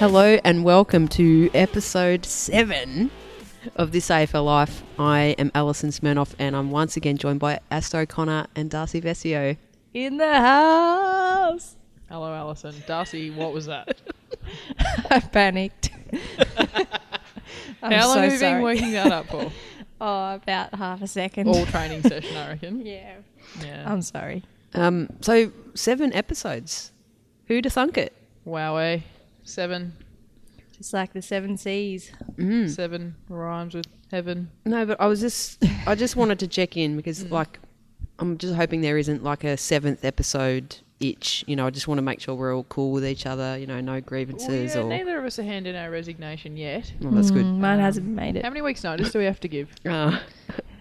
Hello and welcome to episode seven of This AFL Life. I am Alison Smirnoff and I'm once again joined by Aasta O'Connor and Darcy Vescio. in the house. Hello, Alison. Darcy, what was that? I panicked. I'm How long so have you sorry. been working that up for? Oh, about half a second. All training session, I reckon. yeah. Yeah. I'm sorry. Um, so seven episodes. Who'd have thunk it? Wowee. Seven. Just like the seven seas. Mm. Seven rhymes with heaven. No, but I was just I just wanted to check in because like I'm just hoping there isn't like a seventh episode itch. You know, I just want to make sure we're all cool with each other. You know, no Well, grievances yeah, or. neither of us are handing our resignation yet. Oh, that's good. Mm, Mine Um, hasn't made it. How many weeks' notice do we have to give? Uh,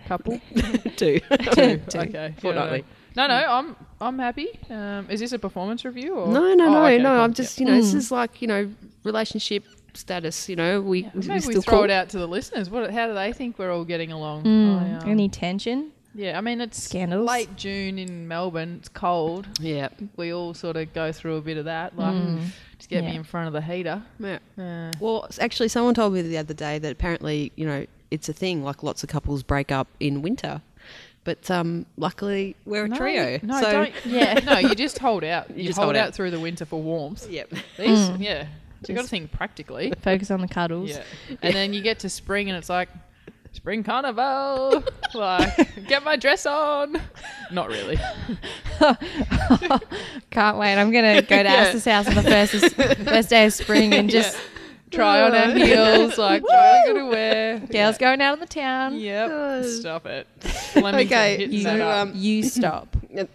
Couple? two. Two. Two. Okay. Fortnightly. No, no, I'm I'm happy. Um, is this a performance review or No, no, Oh, no, okay, no. cool. I'm just, you know, this Mm. is like, you know, relationship status. You know, we, Yeah. we Maybe still we throw cool. it out to the listeners. What? How do they think we're all getting along? Mm, I, um, Any tension? yeah, I mean it's Scandals? late June in Melbourne. It's cold. Yeah, we all sort of go through a bit of that. Like, Mm. just get me in front of the heater. yeah. Uh, Well, actually, someone told me the other day that apparently, you know, it's a thing. Like lots of couples break up in winter, but um, luckily we're a no, trio. No, so, don't. Yeah, no, you just hold out. You, just hold, hold out. out. through the winter for warmth. Yep. These, Mm. yeah. So you got to think practically. Focus on the cuddles. Yeah, and then you get to spring, and it's like spring carnival. like, get my dress on. Not really. Can't wait. I'm going to go to Yeah. Alice's house on the first, first day of spring and just Yeah. Try on our heels. Like, try to wear. girls going out on the town. Yep. Uh, Stop it. Flemington Okay, hitting You, so, that up. um, you stop.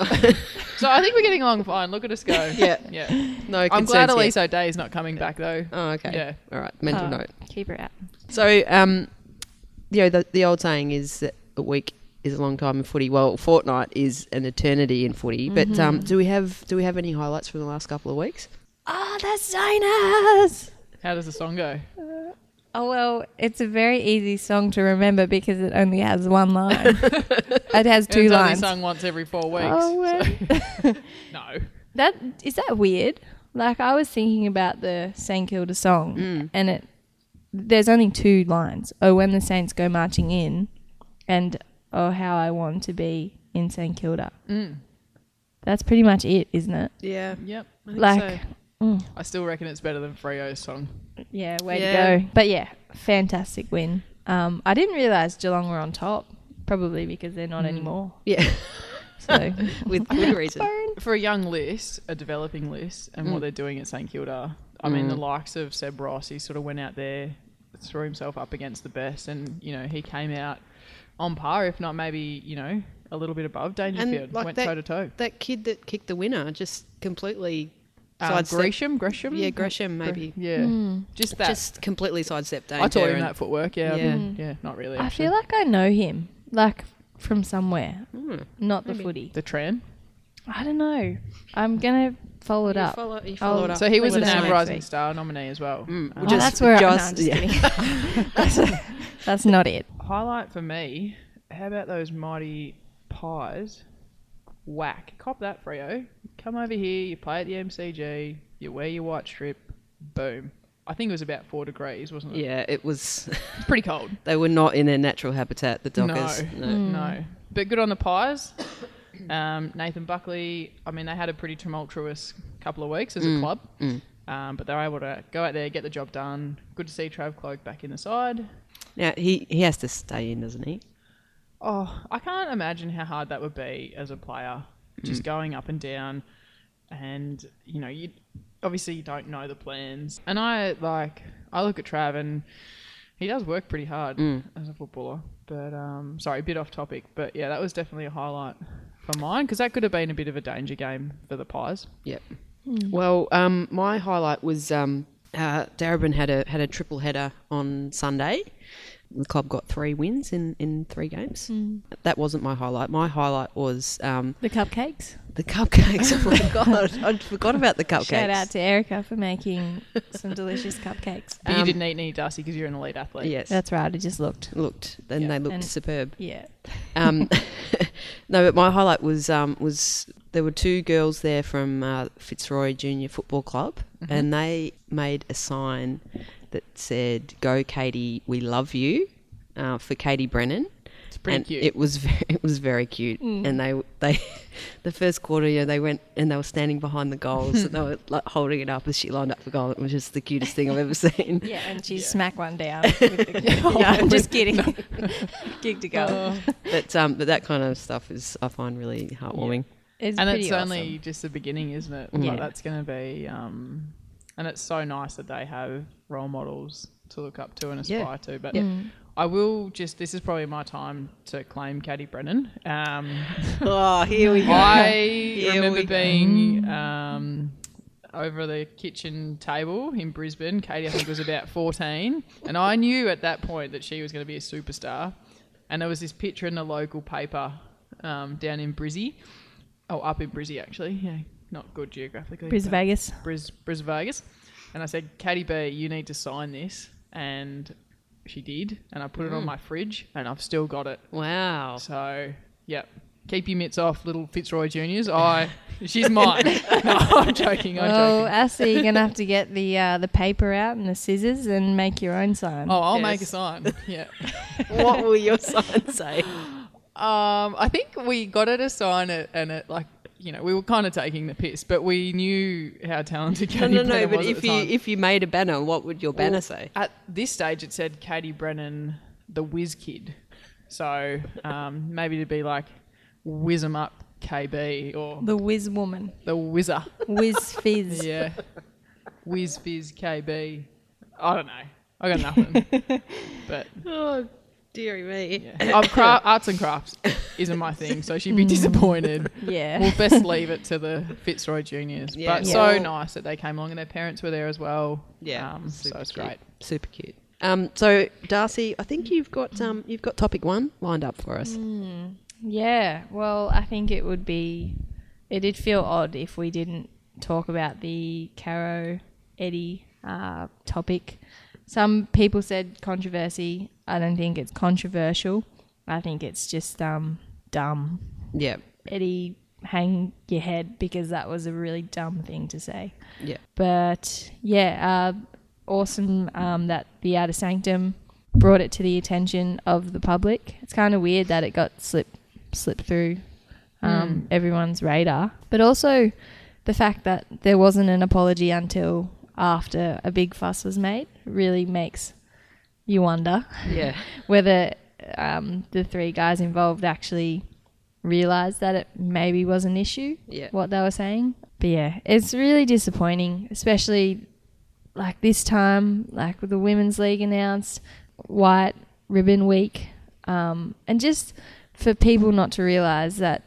So I think we're getting along fine. Look at us go. Yeah. Yeah. no I'm concerns glad yet. Elise O'Dea is not coming back though. Oh, okay. Yeah. All right. Mental Oh, note. Keep her out. So, um, you know, the, the old saying is that a week is a long time in footy. Well, fortnight is an eternity in footy. But um, do we have do we have any highlights from the last couple of weeks? Oh, that's Zainaz! How does the song go? Oh well, it's a very easy song to remember because it only has one line. it has two it's only lines. sung once every four weeks. Oh, so- no. That is that weird? Like I was thinking about the St Kilda song, Mm. and it there's only two lines. Oh, when the Saints go marching in, and oh, how I want to be in St Kilda. Mm. That's pretty much it, isn't it? Yeah. Yep. I think Like, so. Mm, I still reckon it's better than Freo's song. yeah, way Yeah. to go. But yeah, fantastic win. Um, I didn't realize Geelong were on top, probably because they're not Mm. anymore. Yeah, So with good reason. For a young list, a developing list, and Mm. what they're doing at St Kilda, I mean, the Mm. likes of Seb Ross, he sort of went out there, threw himself up against the best, and you know he came out on par, if not maybe you know a little bit above Dangerfield. like went toe to toe. That kid that kicked the winner just completely Uh, sidestepped. Gresham, Gresham, Yeah, Gresham Gre- maybe. Yeah, Mm. just that. Just completely sidestepped I taught him that footwork. Yeah, Yeah. yeah, yeah not really. I feel like I know him, like from somewhere, Hmm. not the footy. the Tran. I don't know. I'm gonna follow it You up. follow- you I'll- follow it up. So he was Let an us know NAB next Rising. Star nominee as well. Mm, Um, Oh, Just- that's where just- I, no, I'm just yeah. kidding. that's, that's not it. highlight for me. How about those mighty pies? Whack. Cop that, Freo. Come over here. You play at the MCG. You wear your white strip. Boom. I think it was about four degrees, wasn't it? Yeah, it was. It's pretty cold. They were not in their natural habitat. The Dockers. No. Mm. No. But good on the pies. Um, Nathan Buckley. I mean, they had a pretty tumultuous couple of weeks as a Mm. club. Mm. Um, but they were able to go out there, get the job done. Good to see Trav Cloke back in the side. Now he he has to stay in, doesn't he? Oh, I can't imagine how hard that would be as a player, just going up and down, and you know, you obviously you don't know the plans. And I like, I look at Trav, and he does work pretty hard Mm. as a footballer. But um, sorry, a bit off topic, but yeah, that was definitely a highlight for mine because that could have been a bit of a danger game for the Pies. Yep. Well, um, my highlight was um, uh, Darebin had a had a triple header on Sunday. The club got three wins in, in three games. Mm. That wasn't my highlight. My highlight was um, The cupcakes. the cupcakes. oh my god, I forgot about the cupcakes. Shout out to Erica for making some delicious cupcakes. But you Um, didn't eat any, Darcy, because you're an elite athlete. Yes, That's right. I just looked. looked and Yeah. they looked And- superb. Yeah. Um, no, but my highlight was um, was there were two girls there from uh, Fitzroy Junior Football Club, Mm-hmm. and they made a sign that said "Go, Katie, we love you" uh, for Katie Brennan. It's pretty and cute. It was very, it was very cute, Mm. and they they the first quarter, yeah, they went and they were standing behind the goals and they were like holding it up as she lined up for goal. It was just the cutest thing I've ever seen. Yeah, and she Yeah. smacked one down. With the, no, I'm just kidding. Gig to go. Oh. But um, but that kind of stuff is I find really heartwarming. It's and it's awesome. only just the beginning, isn't it? Yeah. Like, that's going to be, um, and it's so nice that they have role models to look up to and aspire Yeah. to. But Mm. I will just, this is probably my time to claim Katie Brennan. Um, Oh, here we go. I Here remember being um, over the kitchen table in Brisbane. Katie, I think, was about 14. And I knew at that point that she was going to be a superstar. And there was this picture in the local paper um, down in Brizzy. Oh, up in Brizzy, actually. Yeah, not good geographically. Bris Vegas. Bris, Bris Vegas. And I said, Katie B, you need to sign this. And she did. And I put it on my fridge. And I've still got it. Wow. So, yep. Keep your mitts off, little Fitzroy Juniors. I, she's mine. no, I'm joking. I'm Oh, joking. Asa, you're gonna have to get the uh, the paper out and the scissors and make your own sign. Oh, I'll make a Yes. sign. Yeah. what will your sign say? Um, I think we got her to sign it, and it like you know we were kind of taking the piss, but we knew how talented No, Katie no, no. Brennan But was at if you time. if you made a banner, what would your banner Well, say? At this stage, it said Katie Brennan, the whiz kid. So um, maybe to be like whiz 'em up KB or The whiz woman, the whizzer. whiz fizz. Yeah. Whiz Fizz KB. I don't know. I got nothing. but Oh, dearie me. yeah. I'm cra- arts and crafts isn't my thing, so she'd be disappointed. Yeah. We'll best leave it to the Fitzroy Juniors. Yeah. But Yeah. so nice that they came along and their parents were there as well. Yeah, Um, so it's cute. great. Super cute. Um, so Darcy, I think you've got um, you've got topic one lined up for us. Mm, yeah. Well, I think it would be. It did feel odd if we didn't talk about the Caro Eddie uh, topic. Some people said controversy. I don't think it's controversial. I think it's just um, dumb. Yeah, Eddie, hang your head because that was a really dumb thing to say. yeah, But yeah, uh, awesome um, that the Outer Sanctum brought it to the attention of the public. It's kind of weird that it got slipped slipped through um, everyone's radar, but also the fact that there wasn't an apology until after a big fuss was made really makes you wonder yeah. whether um, the three guys involved actually realized that it maybe was an issue Yeah. what they were saying. But yeah, it's really disappointing, especially like this time, like with the women's league announced, White Ribbon Week, um, and just for people not to realize that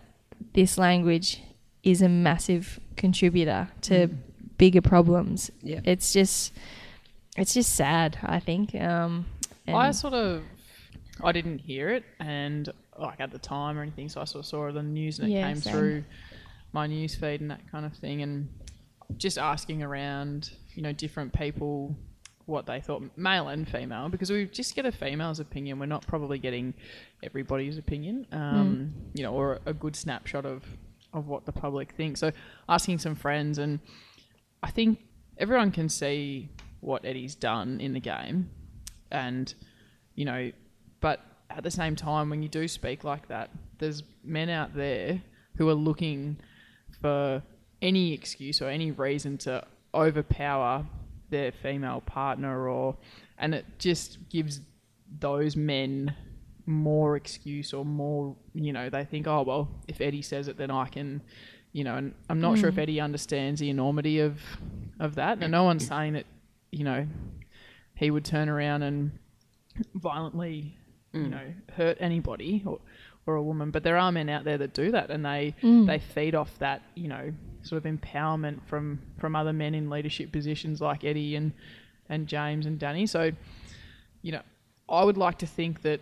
this language is a massive contributor to bigger problems. Yeah. It's just, it's just sad. I think. Um, I sort of, I didn't hear it, and like at the time or anything, so I sort of saw the news and it Yeah, came same. through my news feed and that kind of thing, and just asking around, you know, different people what they thought, male and female, because we just get a female's opinion. We're not probably getting everybody's opinion, um, you know, or a good snapshot of of what the public thinks. So asking some friends, and I think everyone can see what Eddie's done in the game, and you know, but at the same time, when you do speak like that, there's men out there who are looking for any excuse or any reason to overpower their female partner, or and it just gives those men more excuse or more, you know, they think, oh well, if Eddie says it, then I can, you know, and I'm not sure if mm. Eddie understands the enormity of of that, and no one's saying that, you know, he would turn around and violently, you mm. know, hurt anybody or or a woman, but there are men out there that do that, and they mm. they feed off that, you know, sort of empowerment from from other men in leadership positions like Eddie and and James and Danny. So, you know, I would like to think that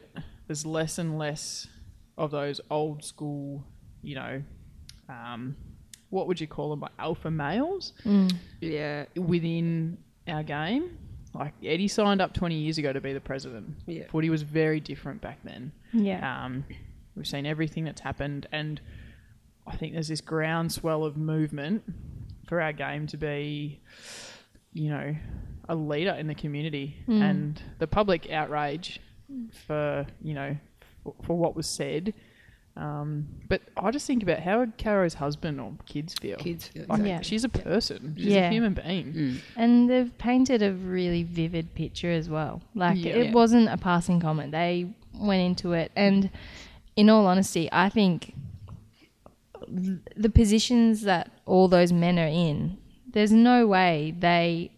there's less and less of those old school, you know, um, what would you call them, like alpha males Yeah. within our game. Like Eddie signed up 20 years ago to be the president. Yeah. Footy was very different back then. Yeah. Um, we've seen everything that's happened, and I think there's this groundswell of movement for our game to be, you know, a leader in the community, and the public outrage for you know for, for what was said. Um, but I just think about how would Caro's husband or kids feel. Kids feel Like, Yeah. she's a person. She's Yeah. a human being. Mm. And they've painted a really vivid picture as well. Like Yeah. it Yeah. wasn't a passing comment. They went into it, and in all honesty, I think the positions that all those men are in, there's no way they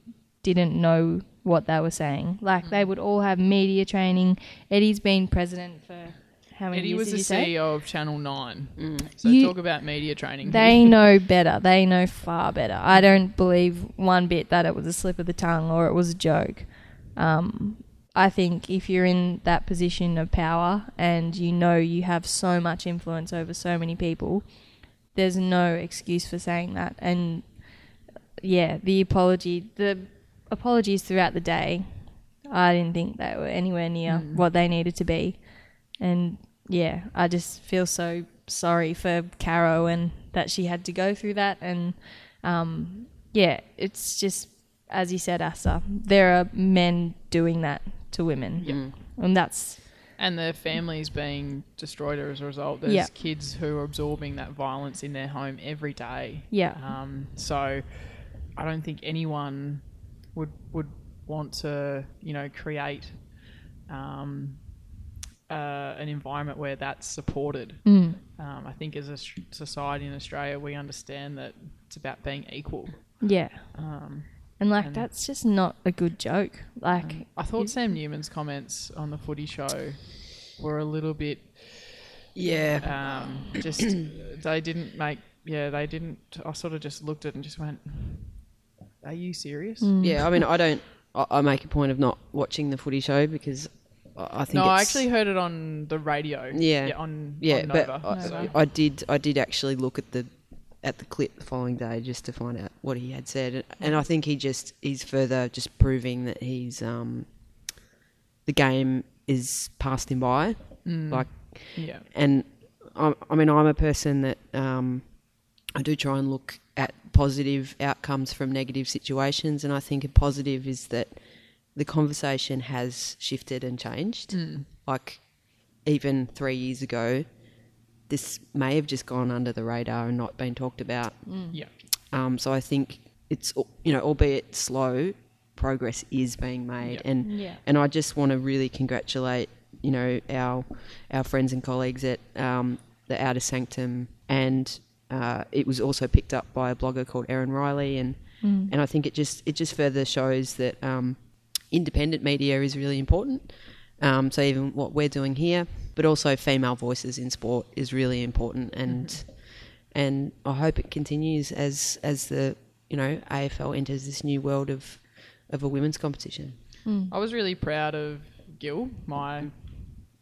didn't know what they were saying. Like they would all have media training. Eddie's been president for how many Eddie years was did the you say? CEO of Channel Nine. Mm. So You- talk about media training. They know better. They know far better. I don't believe one bit that it was a slip of the tongue or it was a joke. Um, I think if you're in that position of power and you know you have so much influence over so many people, there's no excuse for saying that. And yeah, the apology, the apologies throughout the day, I didn't think they were anywhere near Mm. what they needed to be. And yeah, I just feel so sorry for Caro and that she had to go through that. And um, yeah, it's just as you said, Asa, there are men doing that to women, Mm. and that's and their families being destroyed as a result. There's Yeah. kids who are absorbing that violence in their home every day. yeah, Um, so I don't think anyone would would want to, you know, create um, uh, an environment where that's supported. mm, Um, I think as a s- society in Australia, we understand that it's about being equal. yeah, Um, and like And- that's just not a good joke. Like I thought Sam Newman's comments on the footy show were a little bit Yeah. um, just they didn't make yeah they didn't i sort of just looked at it and just went are you serious mm, Yeah. I mean, I don't. I, I make a point of not watching the footy show because I I think no i actually heard it on the radio Yeah. on Yeah, on but Nova, I, so- I did. I did actually look at the at the clip the following day just to find out what he had said, and, and I think he just he's further just proving that he's um the game is passed him by. Mm, Like, yeah and I, I mean, I'm a person that um I do try and look at positive outcomes from negative situations, and I think a positive is that the conversation has shifted and changed. Mm, like even three years ago, this may have just gone under the radar and not been talked about. yeah. Um, so I think it's you know, albeit slow, progress is being made, Yep. and yeah, and I just want to really congratulate you know our our friends and colleagues at um, the Outer Sanctum, and uh, it was also picked up by a blogger called Erin Riley, and mm, and I think it just it just further shows that um, independent media is really important. Um, so even what we're doing here, but also female voices in sport is really important, and and I hope it continues as as the you know AFL enters this new world of of a women's competition. mm, i was really proud of gil my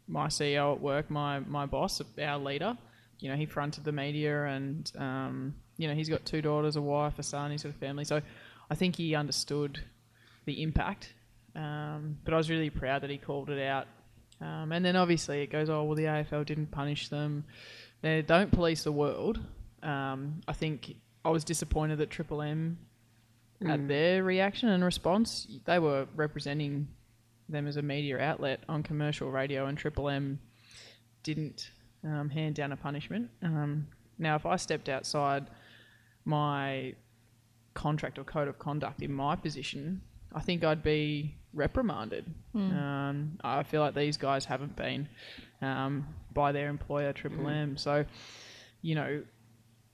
my ceo at work my my boss our leader. You know he fronted the media and um, you know he's got two daughters a wife a son he's got a family. So i think he understood the impact um, but i was really proud that he called it out. Um, and then obviously it goes oh well the afl didn't punish them. They don't police the world. Um, i think i was disappointed that triple m at their reaction and response. They were representing them as a media outlet on commercial radio and triple m didn't um, hand down a punishment. Um, now, if I stepped outside my contract or code of conduct in my position, I think I'd be reprimanded. Um, I feel like these guys haven't been um, by their employer, Triple M. So, you know,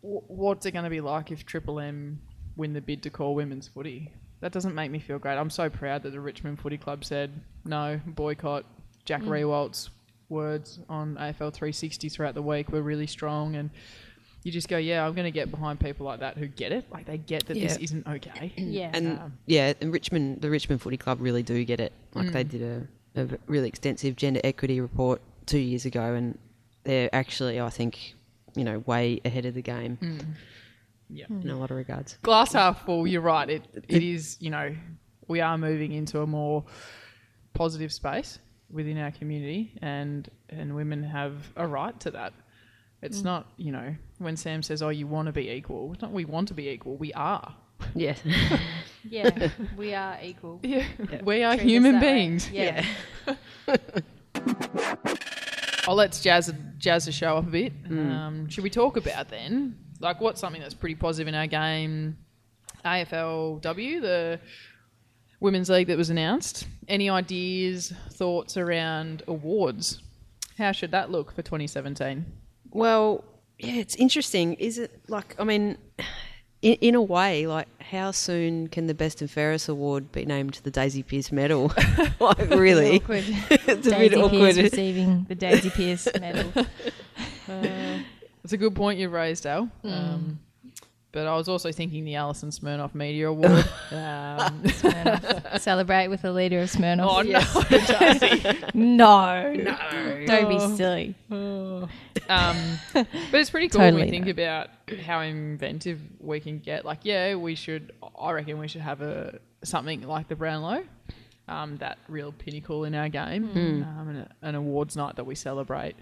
w- what's it going to be like if Triple M win the bid to call women's footy? That doesn't make me feel great. I'm so proud that the Richmond Footy Club said no boycott. Jack Riewoldt's words on AFL 360 throughout the week were really strong, and you just go, yeah, I'm going to get behind people like that who get it. Like they get that this isn't okay. yeah, And Um, yeah, and Richmond, the Richmond Footy Club really do get it. Like they Mm. did a a really extensive gender equity report two years ago, and they're actually, I think, you know, way ahead of the game Yeah. in a lot of regards. Glass half full. You're right. It it is. You know, we are moving into a more positive space within our community, and and women have a right to that. It's not, you know, when Sam says, "Oh, you want to be equal," it's not. We want to be equal. We are. Yes. Yeah, we are equal. Yeah, we are Treat human that way. beings. Yeah. Oh, let's jazz jazz the show up a bit. Um, should we talk about then, like, what's something that's pretty positive in our game? AFLW, the women's league that was announced. Any ideas, thoughts around awards? How should that look for 2017? Well, yeah, it's interesting. Is it like, I mean, in, in a way, like, how soon can the Best and Fairest Award be named the Daisy Pearce Medal? like, really? Awkward. it's a bit awkward. Pearce receiving the Daisy Pearce medal. It's a good point you've raised, Al. Mm. Um, but I was also thinking the Alison Smirnoff Media Award. um, Smirnoff. Celebrate with the leader of Smirnoff. oh, no. No. No. Don't be silly. Um, but it's pretty cool Totally when we think no. about how inventive we can get. Like, yeah, we should. I reckon we should have a something like the Brownlow, um, that real pinnacle in our game, Hmm. um, and a, an awards night that we celebrate.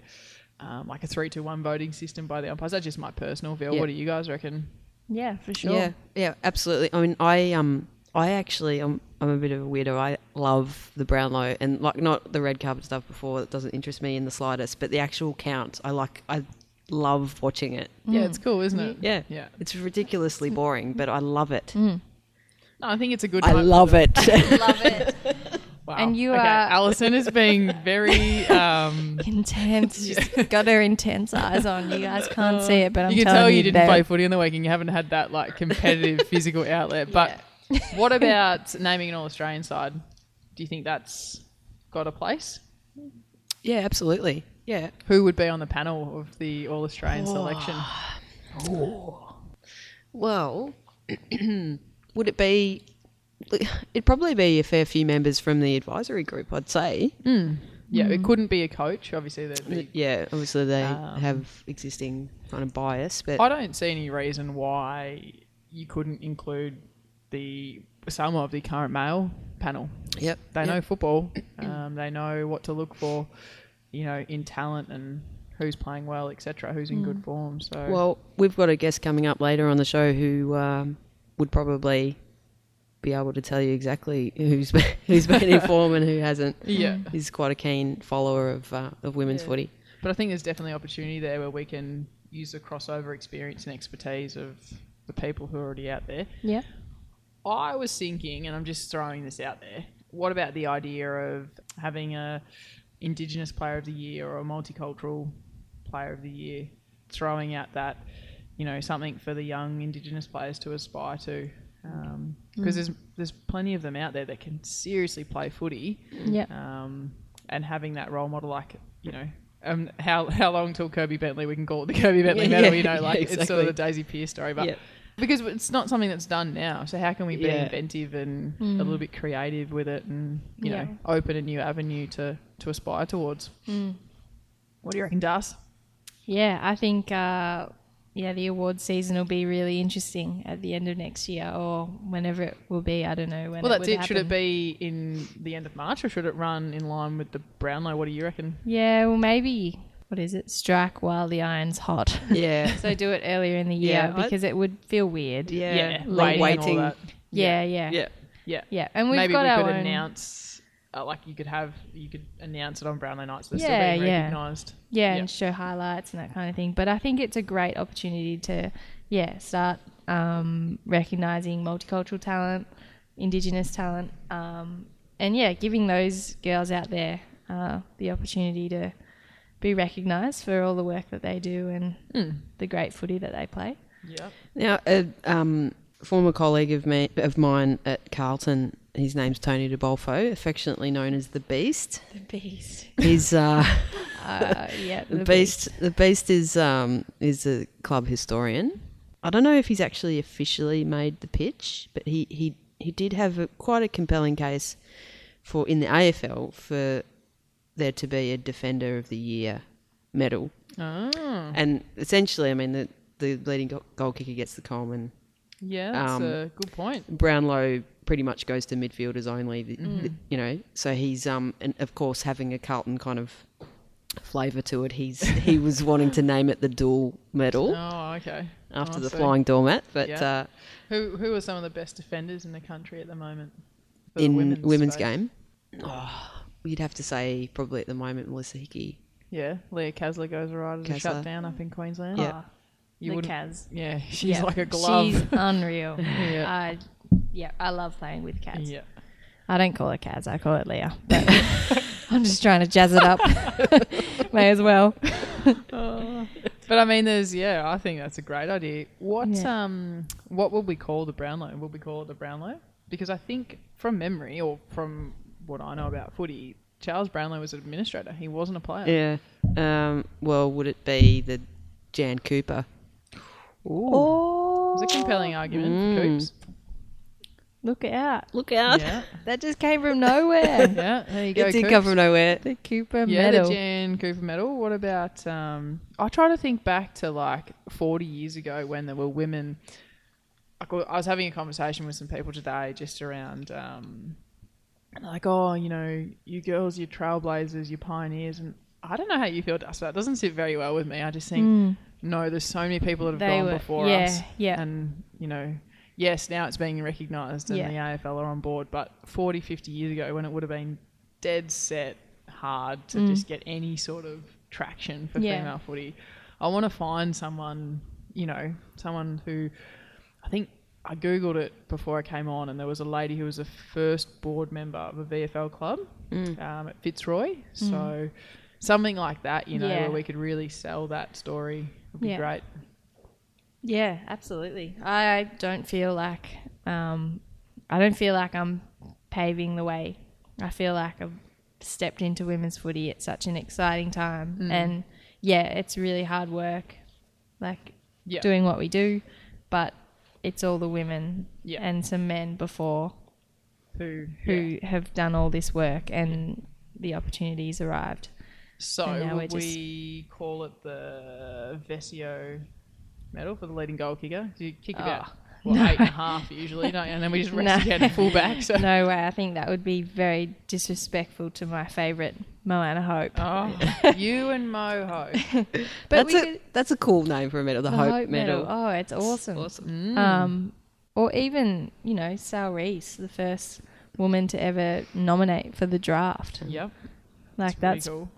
Um, like a three to one voting system by the umpires. That's just my personal view. Yeah. What do you guys reckon? Yeah, for sure. Yeah, yeah, absolutely. I mean, I um, I actually, I'm, I'm a bit of a weirdo. I love the Brownlow and like not the red carpet stuff before. It doesn't interest me in the slightest. But the actual count, I like. I love watching it. Yeah, it's cool, isn't it? Yeah, Yeah. It's ridiculously boring, but I love it. No, I think it's a good. I time for love it. Love it. Wow. And you okay. are- Alison is being very. Um, Intense. She's got her intense eyes on. You guys can't see it, but I'm you can telling tell you you didn't they're- play footy in the week and you haven't had that like competitive physical outlet. But what about naming an All Australian side? Do you think that's got a place? yeah, absolutely. Yeah. Who would be on the panel of the All Australian selection? Well, would it be? It'd probably be a fair few members from the advisory group, I'd say. Yeah, it couldn't be a coach. Obviously, be. Yeah, obviously they Um, have existing kind of bias, but I don't see any reason why you couldn't include the some of the current male panel. yep, They yep. know football. Um, they know what to look for, you know, in talent and who's playing well, etc. Who's in good form. So Well, we've got a guest coming up later on the show who um, would probably be able to tell you exactly who's been, who's been in form and who hasn't. yeah. He's quite a keen follower of uh, of women's Yeah. footy. But I think there's definitely opportunity there where we can use the crossover experience and expertise of the people who are already out there. Yeah. I was thinking, and I'm just throwing this out there. What about the idea of having a Indigenous Player of the Year or a multicultural Player of the Year? Throwing out that, you know, something for the young Indigenous players to aspire to, because there's there's plenty of them out there that can seriously play footy, Yeah. um, and having that role model, like you know. Um, how how long till Kirby Bentley we can call it the Kirby Bentley Yeah, medal? you know, yeah, like it's sort of the Daisy Pearce story, but Yeah. Because it's not something that's done now. So how can we be Yeah. inventive and a little bit creative with it, and you Yeah. know, open a new avenue to to aspire towards? What do you reckon, Das? Yeah, I think uh, yeah, the award season will be really interesting at the end of next year or whenever it will be. I don't know when. Well, it that's would it. Should it be in the end of March, or should it run in line with the Brownlow? What do you reckon? Yeah, well, maybe what is it? Strike while the iron's hot. Yeah, so do it earlier in the year Yeah, I- because it would feel weird. yeah, waiting long and waiting. that. Yeah, yeah, yeah. Yeah, Yeah, and we've maybe got we our could own. announce. Uh, like you could have, you could announce it on Brownlow nights. They're Yeah, still being yeah. recognised. yeah, Yeah. and show highlights and that kind of thing. But I think it's a great opportunity to, yeah, start um, recognizing multicultural talent, Indigenous talent, um, and yeah, giving those girls out there uh, the opportunity to be recognised for all the work that they do and Mm. the great footy that they play. Yeah. Now, a um, former colleague of me of mine at Carlton, his name's Tony De Bolfo, affectionately known as the Beast. The beast. He's uh, Uh, yeah, the, Beast. The Beast is um, is a club historian. I don't know if he's actually officially made the pitch, but he he, he did have a, quite a compelling case for in the AFL for there to be a Defender of the Year medal, Oh, and essentially, I mean the the leading go- goal kicker gets the Coleman. yeah, that's Um, a good point. Brownlow pretty much goes to midfielders only, the- Mm. the- you know. So he's um and of course having a Carlton kind of flavour to it. He's he was wanting to name it the Doull medal Oh, okay. after I the see. flying doormat, but Yeah. uh, Who who are some of the best defenders in the country at the moment? for the in women's, game, oh, you'd have to say probably at the moment Melissa Hickey. Yeah, Leah Kaslar goes right as a Kaslar. shutdown up in Queensland. Yeah. Oh, You the wouldn't- Kaz. Yeah, she's Yeah, like a glove. She's unreal. Yeah. I, yeah, I love playing with Kaz. yeah. I don't call her Kaz, I call it Leah. But I'm just trying to jazz it up. May as well. But I mean, there's yeah. I think that's a great idea. What Yeah. um, what would we call the Brownlow? Would we call it the Brownlow? Because I think from memory or from what I know about footy, Charles Brownlow was an administrator. He wasn't a player. Yeah. Um, well, would it be the Jan Cooper? Oh, It's a compelling argument Mm. for Coops. look out. Look out! Yeah, That just came from nowhere. yeah. There you go. It did Coops. come from nowhere. the Cooper Yeah, medal. the Jan Cooper medal. What about? Um, I try to think back to like 40 years ago when there were women. I was having a conversation with some people today just around, um, like, oh, you know, you girls, you trailblazers, you pioneers, and I don't know how you feel, Dust. That doesn't sit very well with me. I just think, Mm, no, there's so many people that have they gone were, before yeah, us, yeah. and you know. Yes, now it's being recognised and Yeah. the AFL are on board, but 40, 50 years ago when it would have been dead set hard to Mm. just get any sort of traction for Yeah. female footy. I want to find someone, you know, someone who I think I googled it before I came on, and there was a lady who was the first board member of a VFL club Mm. um, at Fitzroy. So something like that, you know, Yeah. where we could really sell that story would be Yeah. great. Yeah, absolutely. I don't feel like um, I don't feel like I'm paving the way. I feel like I've stepped into women's footy at such an exciting time, Mm. and yeah, it's really hard work, like Yeah, doing what we do, but it's all the women Yeah. and some men before who who yeah. have done all this work, and the opportunities arrived. So would we're call it the Vescio medal for the leading goal kicker? Do you kick about ah. Oh, what, no. eight and a half usually, don't you? And then we just rest No. again at full back. So no way. I think that would be very disrespectful to my favourite Moana Hope. Oh, you and Mo Ho. But that's we a could- that's a cool name for a medal. The, The Hope, medal. Oh, it's awesome. Awesome. Mm. Um, or even you know Sal Reese, the first woman to ever nominate for the draft. yep, Like pretty that's cool.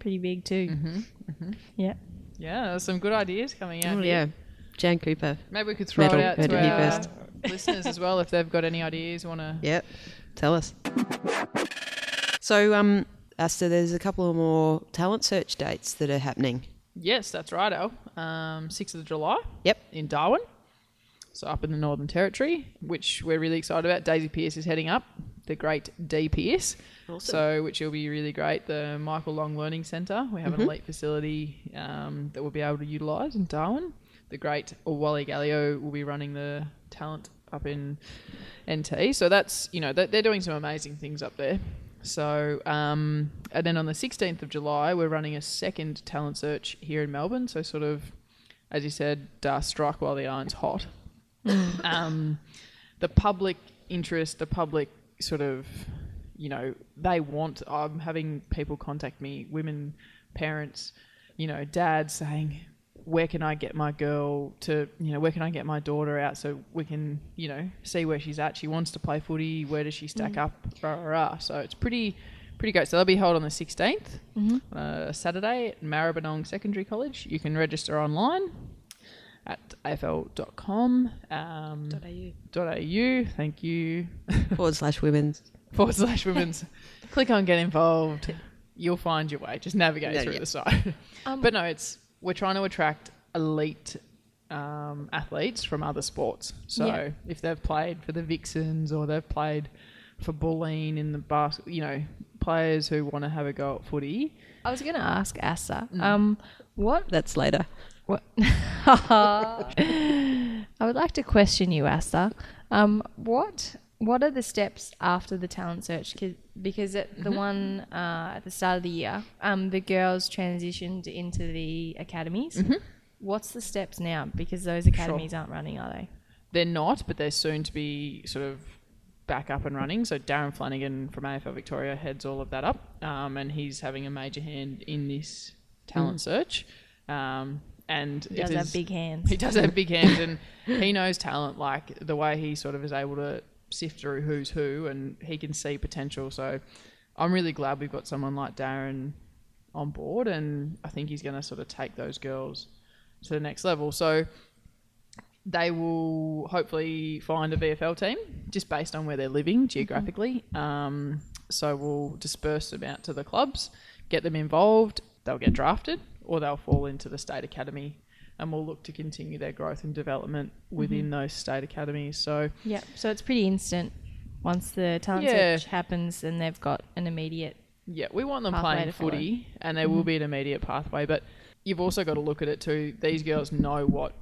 pretty big too. Mm-hmm. Yeah. Yeah, some good ideas coming out. Oh, here. yeah. Jan Cooper. Maybe we could throw Medal, it out heard to it our first. listeners as well if they've got any ideas. Want to? Yep. Tell us. So, um, Aasta, there's a couple of more talent search dates that are happening. Yes, that's right, Al. Um, 6th of July. Yep. In Darwin. So up in the Northern Territory, which we're really excited about. Daisy Pearce is heading up, the great D Pearce. Awesome. So, which will be really great. The Michael Long Learning Centre. We have an elite facility um, that we'll be able to utilise in Darwin. The great Wally Gallio will be running the talent up in NT. So that's you know they're, they're doing some amazing things up there. So um, and then on the 16th of July, we're running a second talent search here in Melbourne. So sort of, as you said, uh, strike while the iron's hot. um, the public interest, the public sort of, you know, they want. I'm having people contact me, women, parents, you know, dads saying, "Where can I get my girl to? You know, where can I get my daughter out so we can, you know, see where she's at? She wants to play footy. Where does she stack up? Rah, rah, rah. So it's pretty." Pretty great. So they'll be held on the 16th, uh, Saturday at Maribyrnong Secondary College. You can register online at afl.com. Um, .au. Thank you. Forward slash women's. Forward slash women's. Click on get involved. You'll find your way. Just navigate Yeah, through yeah. the site. Um, but no, it's we're trying to attract elite um, athletes from other sports. So Yeah. if they've played for the Vixens or they've played for Bulleen in the basket, you know, players who want to have a go at footy. I was going to ask Asa, Mm. um, what That's later. What? I would like to question you, Asa. Um, what what are the steps after the talent search? Because at Mm-hmm. the one uh, at the start of the year, um, the girls transitioned into the academies. Mm-hmm. What's the steps now? Because those academies aren't running, are they? They're not, but they're soon to be sort of back up and running. So Darren Flanagan from AFL Victoria heads all of that up, um, and he's having a major hand in this talent search. Um, and He does have big hands. He does have big hands, and he knows talent. Like the way he sort of is able to sift through who's who, and he can see potential. So I'm really glad we've got someone like Darren on board, and I think he's going to sort of take those girls to the next level. So they will hopefully find a VFL team just based on where they're living geographically. Um, so we'll disperse them out to the clubs, get them involved. They'll get drafted, or they'll fall into the state academy, and we'll look to continue their growth and development within mm-hmm. those state academies. So Yeah. So it's pretty instant. Once the talent Yeah. search happens, then they've got an immediate. Yeah, we want them playing to follow. footy, and there will mm-hmm. be an immediate pathway. But you've also got to look at it too. These girls know what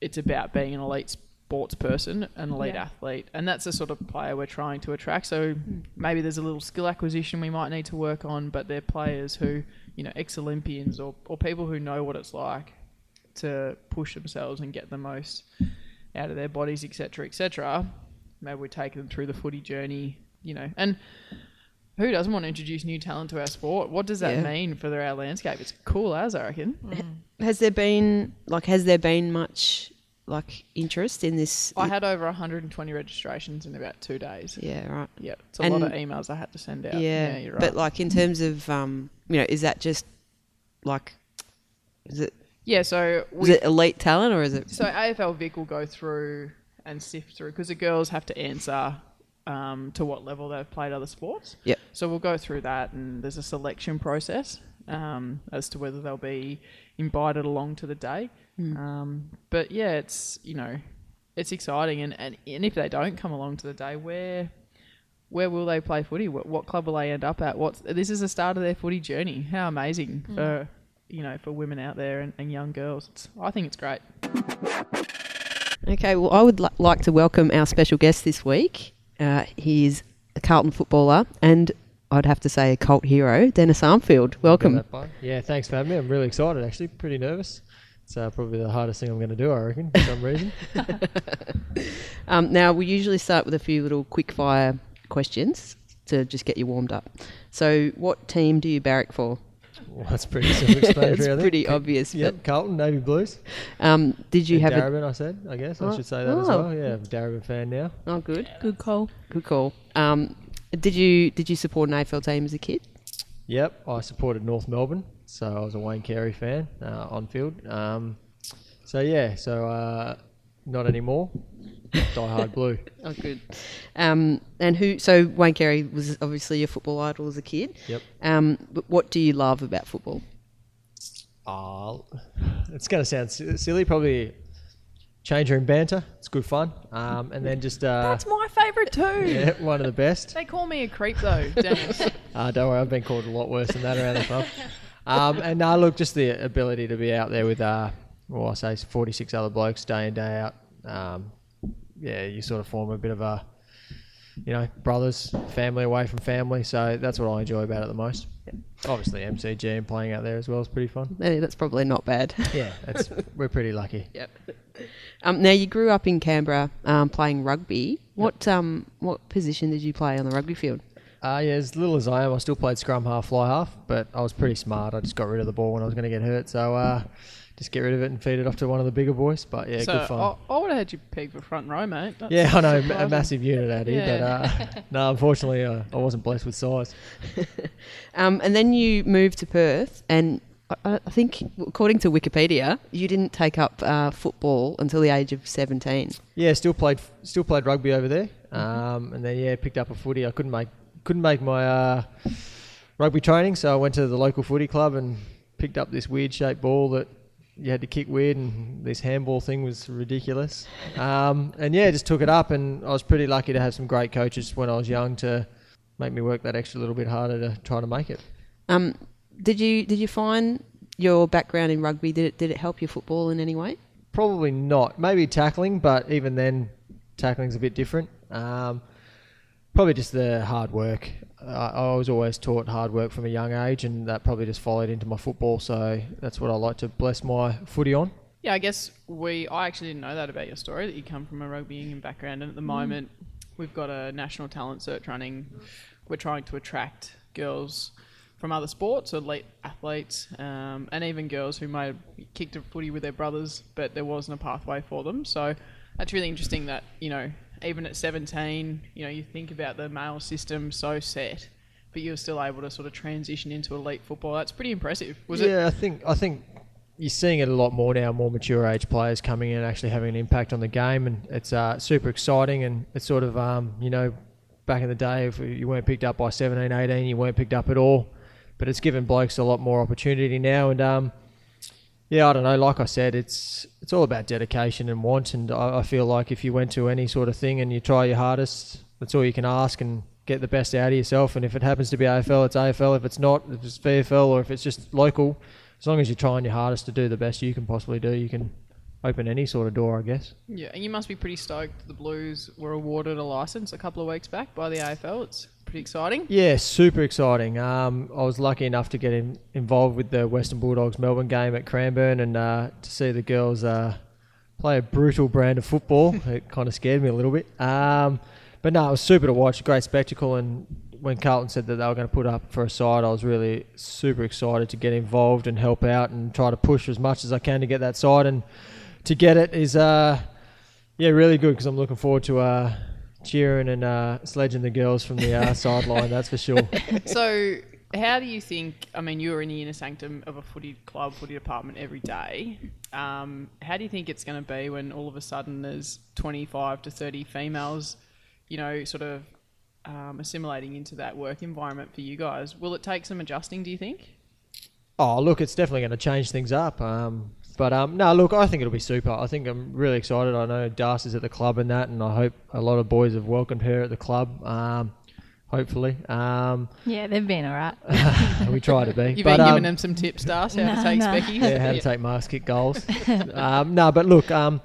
it's about being an elite sports person, an elite Yeah. athlete, and that's the sort of player we're trying to attract. So mm. maybe there's a little skill acquisition we might need to work on, but they're players who, you know, ex Olympians or, or people who know what it's like to push themselves and get the most out of their bodies, etc., etc. Maybe we take them through the footy journey, you know, and who doesn't want to introduce new talent to our sport? What does that Yeah. mean for our landscape? It's cool as I reckon. Has there been like has there been much like interest in this? I had over 120 registrations in about two days. yeah, right. Yeah, it's a lot of emails I had to send out. Yeah, Yeah, you're right. but like in terms of um, you know, is that just like is it yeah, so is we, it elite talent or is it? so AFL Vic will go through and sift through because the girls have to answer um, to what level they've played other sports. Yep. So we'll go through that, and there's a selection process um, as to whether they'll be invited along to the day. Um, but yeah, it's you know, it's exciting, and, and and if they don't come along to the day, where where will they play footy? What, what club will they end up at? What's this is the start of their footy journey. How amazing for you know for women out there and, and young girls. It's, I think it's great. Okay, well, I would li- like to welcome our special guest this week. Uh, he is a Carlton footballer and I'd have to say a cult hero, Dennis Armfield. Welcome. Yeah, thanks for having me. I'm really excited, actually. Pretty nervous. It's uh, probably the hardest thing I'm going to do, I reckon, for some reason. Um, now, we usually start with a few little quick fire questions to just get you warmed up. So, what team do you barrack for? Well, that's pretty self-explanatory, it's pretty obvious. Yep, Carlton, Navy Blues. Um, did you And have a. Darebin, I said, I guess. I Oh, should say that as oh. well. Yeah, I'm a Darebin fan now. Oh, good. Good call. Good call. Um, did you did you support an AFL team as a kid? Yep, I supported North Melbourne, so I was a Wayne Carey fan uh, on field. Um, so, yeah, so uh, not anymore. Die Hard Blue. Oh, good. Um, and who? So Wayne Carey was obviously your football idol as a kid. Yep. Um, but what do you love about football? Oh, it's going to sound silly. Probably change room banter. It's good fun. Um, and then just uh, That's my favourite too. yeah, one of the best. They call me a creep though, Dennis. Uh, don't worry, I've been called a lot worse than that around the club. Um, and no, look, just the ability to be out there with, uh, well, I say 46 other blokes day in, day out. Um, yeah, you sort of form a bit of a, you know, brothers, family away from family. So that's what I enjoy about it the most. Obviously, MCG and playing out there as well is pretty fun. That's probably not bad. Yeah, that's, we're pretty lucky. Yep. Um, now you grew up in Canberra um, playing rugby. What um, what position did you play on the rugby field? Uh, yeah, as little as I am, I still played scrum half, fly half, but I was pretty smart. I just got rid of the ball when I was going to get hurt, so uh, just get rid of it and feed it off to one of the bigger boys. But yeah, so good fun. I, I would have had you pegged for front row, mate. That's yeah, I know, a massive unit out here, but uh, no, unfortunately, uh, I wasn't blessed with size. Um, and then you moved to Perth, and I, I think, according to Wikipedia, you didn't take up uh, football until the age of seventeen. Yeah, still played, still played rugby over there, um, and then yeah, picked up a footy. I couldn't make, couldn't make my uh, rugby training, so I went to the local footy club and picked up this weird shaped ball that you had to kick weird, and this handball thing was ridiculous. Um, and yeah, just took it up, and I was pretty lucky to have some great coaches when I was young to make me work that extra little bit harder to try to make it. Um, did you did you find your background in rugby did it did it help your football in any way? Probably not. Maybe tackling, but even then, tackling's a bit different. Um, Probably just the hard work. I was always taught hard work from a young age, and that probably just followed into my football. So that's what I like to bless my footy on. Yeah, I guess we. I actually didn't know that about your story that you come from a rugby union background, and at the moment we've got a national talent search running. We're trying to attract girls from other sports, elite athletes, um, and even girls who might have kicked a footy with their brothers, but there wasn't a pathway for them. So that's really interesting that you know even at 17, you know you think about the male system so set. But you're still able to sort of transition into elite football. That's pretty impressive. Was it? yeah, I think I think you're seeing it a lot more now. More mature age players coming in, and actually having an impact on the game, and it's uh, super exciting. And it's sort of um, you know, back in the day, if you weren't picked up by 17, 18, you weren't picked up at all. But it's given blokes a lot more opportunity now, and um, yeah, I don't know. Like I said, it's it's all about dedication and want. And I, I feel like if you went to any sort of thing and you try your hardest, that's all you can ask and get the best out of yourself. And if it happens to be AFL, it's AFL. If it's not, if it's VFL or if it's just local, as long as you're trying your hardest to do the best you can possibly do, you can open any sort of door, I guess. Yeah, and you must be pretty stoked the Blues were awarded a license a couple of weeks back by the AFL. It's pretty exciting. Yeah, super exciting. Um, I was lucky enough to get in, involved with the Western Bulldogs Melbourne game at Cranbourne and uh, to see the girls uh, play a brutal brand of football. it kind of scared me a little bit. Um, but no, it was super to watch, great spectacle. And when Carlton said that they were going to put up for a side, I was really super excited to get involved and help out and try to push as much as I can to get that side. And to get it is, uh, yeah, really good because I'm looking forward to uh, cheering and uh, sledging the girls from the uh, sideline. That's for sure. So, how do you think? I mean, you're in the inner sanctum of a footy club, footy department every day. Um, how do you think it's going to be when all of a sudden there's 25 to 30 females, you know, sort of um, assimilating into that work environment for you guys? Will it take some adjusting? Do you think? Oh, look, it's definitely going to change things up. Um, but um, no, look, I think it'll be super. I think I'm really excited. I know Darcy's at the club and that, and I hope a lot of boys have welcomed her at the club. Um, hopefully, um, Yeah, they've been all right. we try to be. You've but, been um, giving them some tips, Das, how to take no. Specky. yeah, how to take marks, kick goals. um, no, but look, um,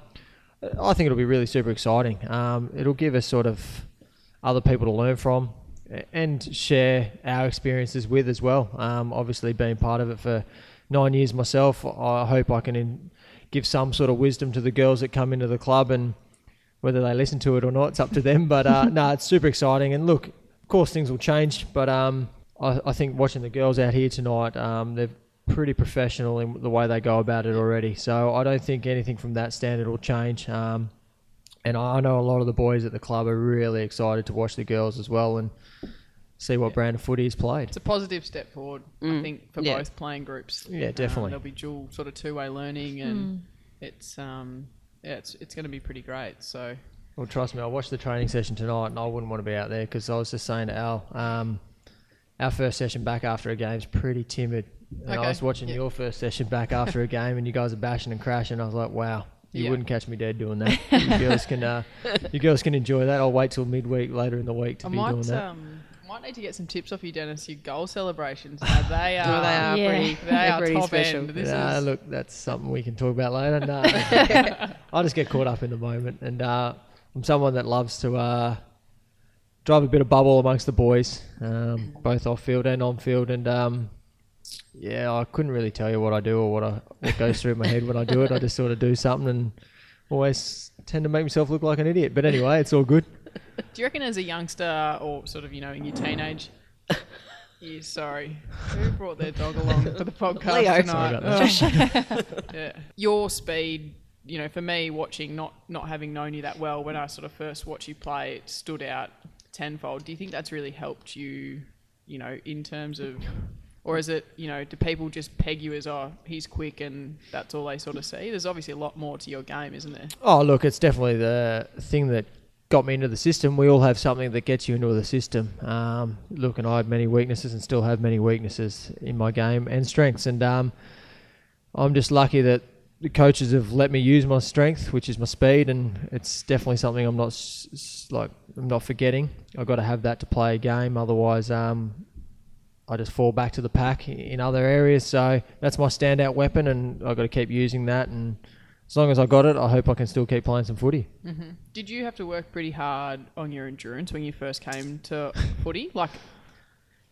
I think it'll be really super exciting. Um, it'll give us sort of other people to learn from and share our experiences with as well. Um, obviously, being part of it for nine years myself, I hope I can in, give some sort of wisdom to the girls that come into the club and whether they listen to it or not, it's up to them. But uh, no, it's super exciting. And look, of course, things will change, but um, I, I think watching the girls out here tonight, um, they're pretty professional in the way they go about it already. So I don't think anything from that standard will change. Um, and I I know a lot of the boys at the club are really excited to watch the girls as well and see what brand of footy is played. It's a positive step forward, I Mm, think, for yeah. both playing groups. Yeah, Um, definitely. there'll be dual sort of two-way learning, and it's um, yeah, it's it's going to be pretty great. So Well, trust me, I watched the training session tonight, and I wouldn't want to be out there because I was just saying to Al, um, our first session back after a game is pretty timid. And Okay, I was watching yeah. your first session back after a game, and you guys are bashing and crashing. I was like, wow, you Yeah. wouldn't catch me dead doing that. you girls can, uh, you girls can enjoy that. I'll wait till midweek later in the week to I be doing that. um, might need to get some tips off you, Dennis. Your goal celebrations, now, they are they are Yeah. pretty, they they're are pretty top special. end. This Nah, is look, that's something we can talk about later. No, I just get caught up in the moment, and uh, I'm someone that loves to uh, drive a bit of bubble amongst the boys, um, both off field and on field. And um, yeah, I couldn't really tell you what I do or what I, what goes through my head when I do it. I just sort of do something and always tend to make myself look like an idiot. But anyway, it's all good. Do you reckon as a youngster or sort of, you know, in your teenage? Yeah, sorry. Who brought their dog along for the podcast Leo. tonight? Sorry Oh. yeah. Your speed, you know, for me watching, not not having known you that well, when I sort of first watched you play, it stood out tenfold. Do you think that's really helped you, you know, in terms of, or is it, you know, do people just peg you as, oh, he's quick and that's all they sort of see? There's obviously a lot more to your game, isn't there? Oh, look, it's definitely the thing that got me into the system. We all have something that gets you into the system. Um, look, and I had many weaknesses and still have many weaknesses in my game and strengths. And um, I'm just lucky that the coaches have let me use my strength, which is my speed, and it's definitely something I'm not like I'm not forgetting. I've got to have that to play a game, otherwise. Um, I just fall back to the pack in other areas, so that's my standout weapon, and I've got to keep using that. And as long as I got it, I hope I can still keep playing some footy. Mm-hmm. Did you have to work pretty hard on your endurance when you first came to footy? Like,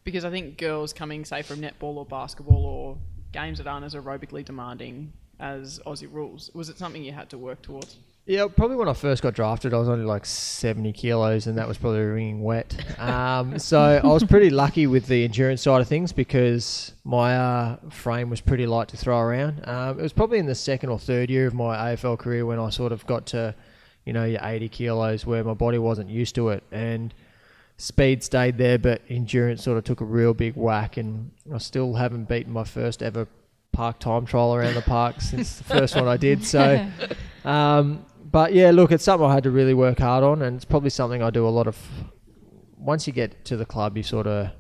because I think girls coming, say, from netball or basketball or games that aren't as aerobically demanding as Aussie rules, was it something you had to work towards? Yeah, probably when I first got drafted, I was only like 70 kilos, and that was probably ringing wet. Um, so I was pretty lucky with the endurance side of things because my uh, frame was pretty light to throw around. Um, it was probably in the second or third year of my AFL career when I sort of got to, you know, your 80 kilos where my body wasn't used to it. And speed stayed there, but endurance sort of took a real big whack. And I still haven't beaten my first ever park time trial around the park since the first one I did. So, um, but yeah, look, it's something I had to really work hard on, and it's probably something I do a lot of. Once you get to the club, you sort of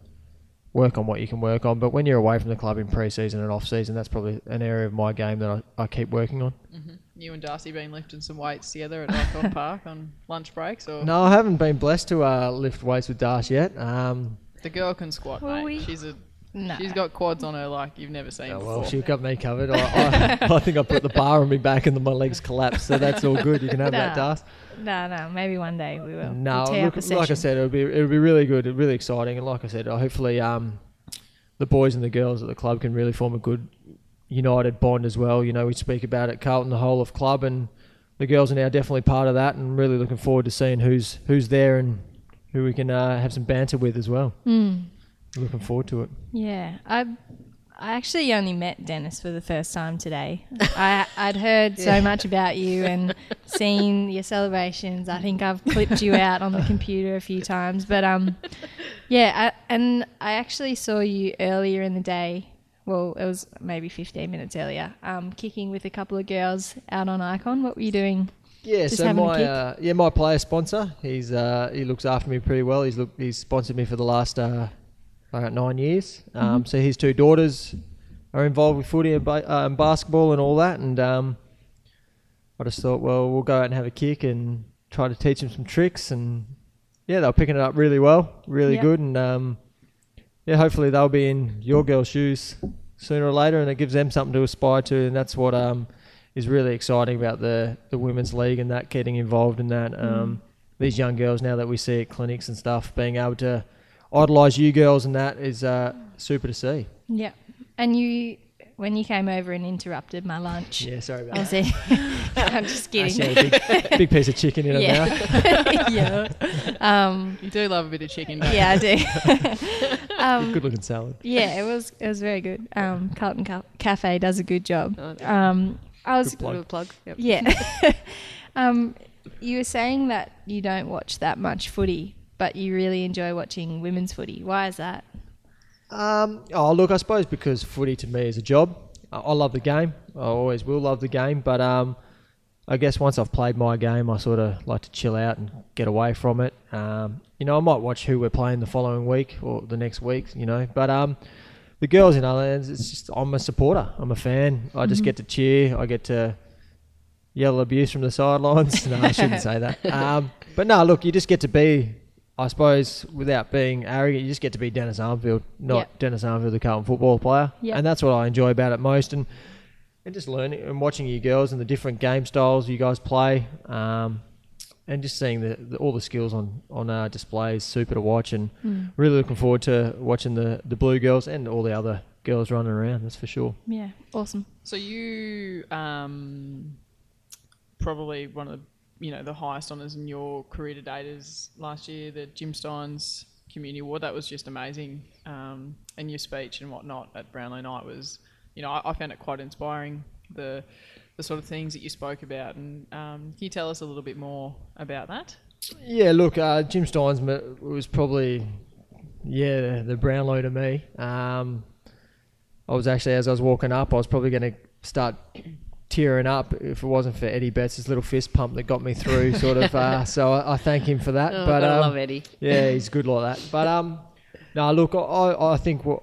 work on what you can work on. But when you're away from the club in pre-season and off-season, that's probably an area of my game that I, I keep working on. You and Darcy been lifting some weights together at Ikon Park on lunch breaks, or No, I haven't been blessed to uh, lift weights with Darcy yet. Um, the girl can squat, Will mate. we? She's a No. she's got quads on her like you've never seen oh, before. well, she got me covered. I, I, I think I put the bar on me back and then my legs collapsed, so that's all good. You can have that, Nah. Dash. No, no. Maybe one day we will. No, we'll look, up a like I said, it'll be it'll be really good, really exciting, and like I said, uh, hopefully, um, the boys and the girls at the club can really form a good united bond as well. You know, we speak about it, Carlton, the whole of club, and the girls are now definitely part of that, and really looking forward to seeing who's who's there and who we can uh, have some banter with as well. Mm. Looking forward to it. Yeah, I I actually only met Dennis for the first time today. I I'd heard so much about you and seen your celebrations. I think I've clipped you out on the computer a few times, but um, yeah, I, and I actually saw you earlier in the day. Well, it was maybe 15 minutes earlier. Um, kicking with a couple of girls out on Ikon. What were you doing? Yeah, Just so my uh, yeah my player sponsor, he's uh, he looks after me pretty well. He's look he's sponsored me for the last uh, about nine years. Um, Mm-hmm. So his two daughters are involved with footy and, ba- uh, and basketball and all that, and um, I just thought, well, we'll go out and have a kick and try to teach them some tricks, and yeah, they were picking it up really well, really Yep. good, and um, yeah, hopefully they'll be in your girls' shoes sooner or later, and it gives them something to aspire to, and that's what um, is really exciting about the the women's league and that getting involved in that. Um, These young girls now that we see at clinics and stuff, being able to idolise you girls and that is uh, super to see. Yeah, and you when you came over and interrupted my lunch. Yeah, sorry about I was there. I'm just kidding. Actually, a big, big piece of chicken in her mouth. yeah. yeah. Um, You do love a bit of chicken, don't yeah, I do. um, Good looking salad. yeah, it was it was very good. Um, Carlton Ca- Cafe does a good job. Oh. Um, I was Good plug. Little plug. Yep. yeah. um, you were saying that you don't watch that much footy, but you really enjoy watching women's footy. Why is that? Um, oh, look, I suppose because footy to me is a job. I, I love the game. I always will love the game. But um, I guess once I've played my game, I sort of like to chill out and get away from it. Um, you know, I might watch who we're playing the following week or the next week. You know, but um, the girls in other ends, it's just I'm a supporter. I'm a fan. I just get to cheer. I get to yell abuse from the sidelines. no, I shouldn't say that. Um, but no, look, you just get to be. I suppose without being arrogant, you just get to be Dennis Armfield, not Yep. Dennis Armfield, the Carlton football player. Yep. And that's what I enjoy about it most. And and just learning and watching you girls and the different game styles you guys play, um, and just seeing the, the all the skills on on uh, display is super to watch. And really looking forward to watching the the blue girls and all the other girls running around. That's for sure. Yeah, awesome. So you um, probably one of the you know the highest honours in your career to date is last year the Jim Stynes Community Award. That was just amazing. Um, and your speech and whatnot at Brownlow Night was you know I, I found it quite inspiring. The the sort of things that you spoke about, and um, can you tell us a little bit more about that? Yeah, look, uh, Jim Stynes was probably yeah the Brownlow to me. Um, I was actually as I was walking up, I was probably going to start tearing up if it wasn't for Eddie Betts' little fist pump that got me through. Sort of. Uh, so I, I thank him for that. Oh, but gotta um, love Eddie. yeah, he's good like that. But um, no, look, I I think what.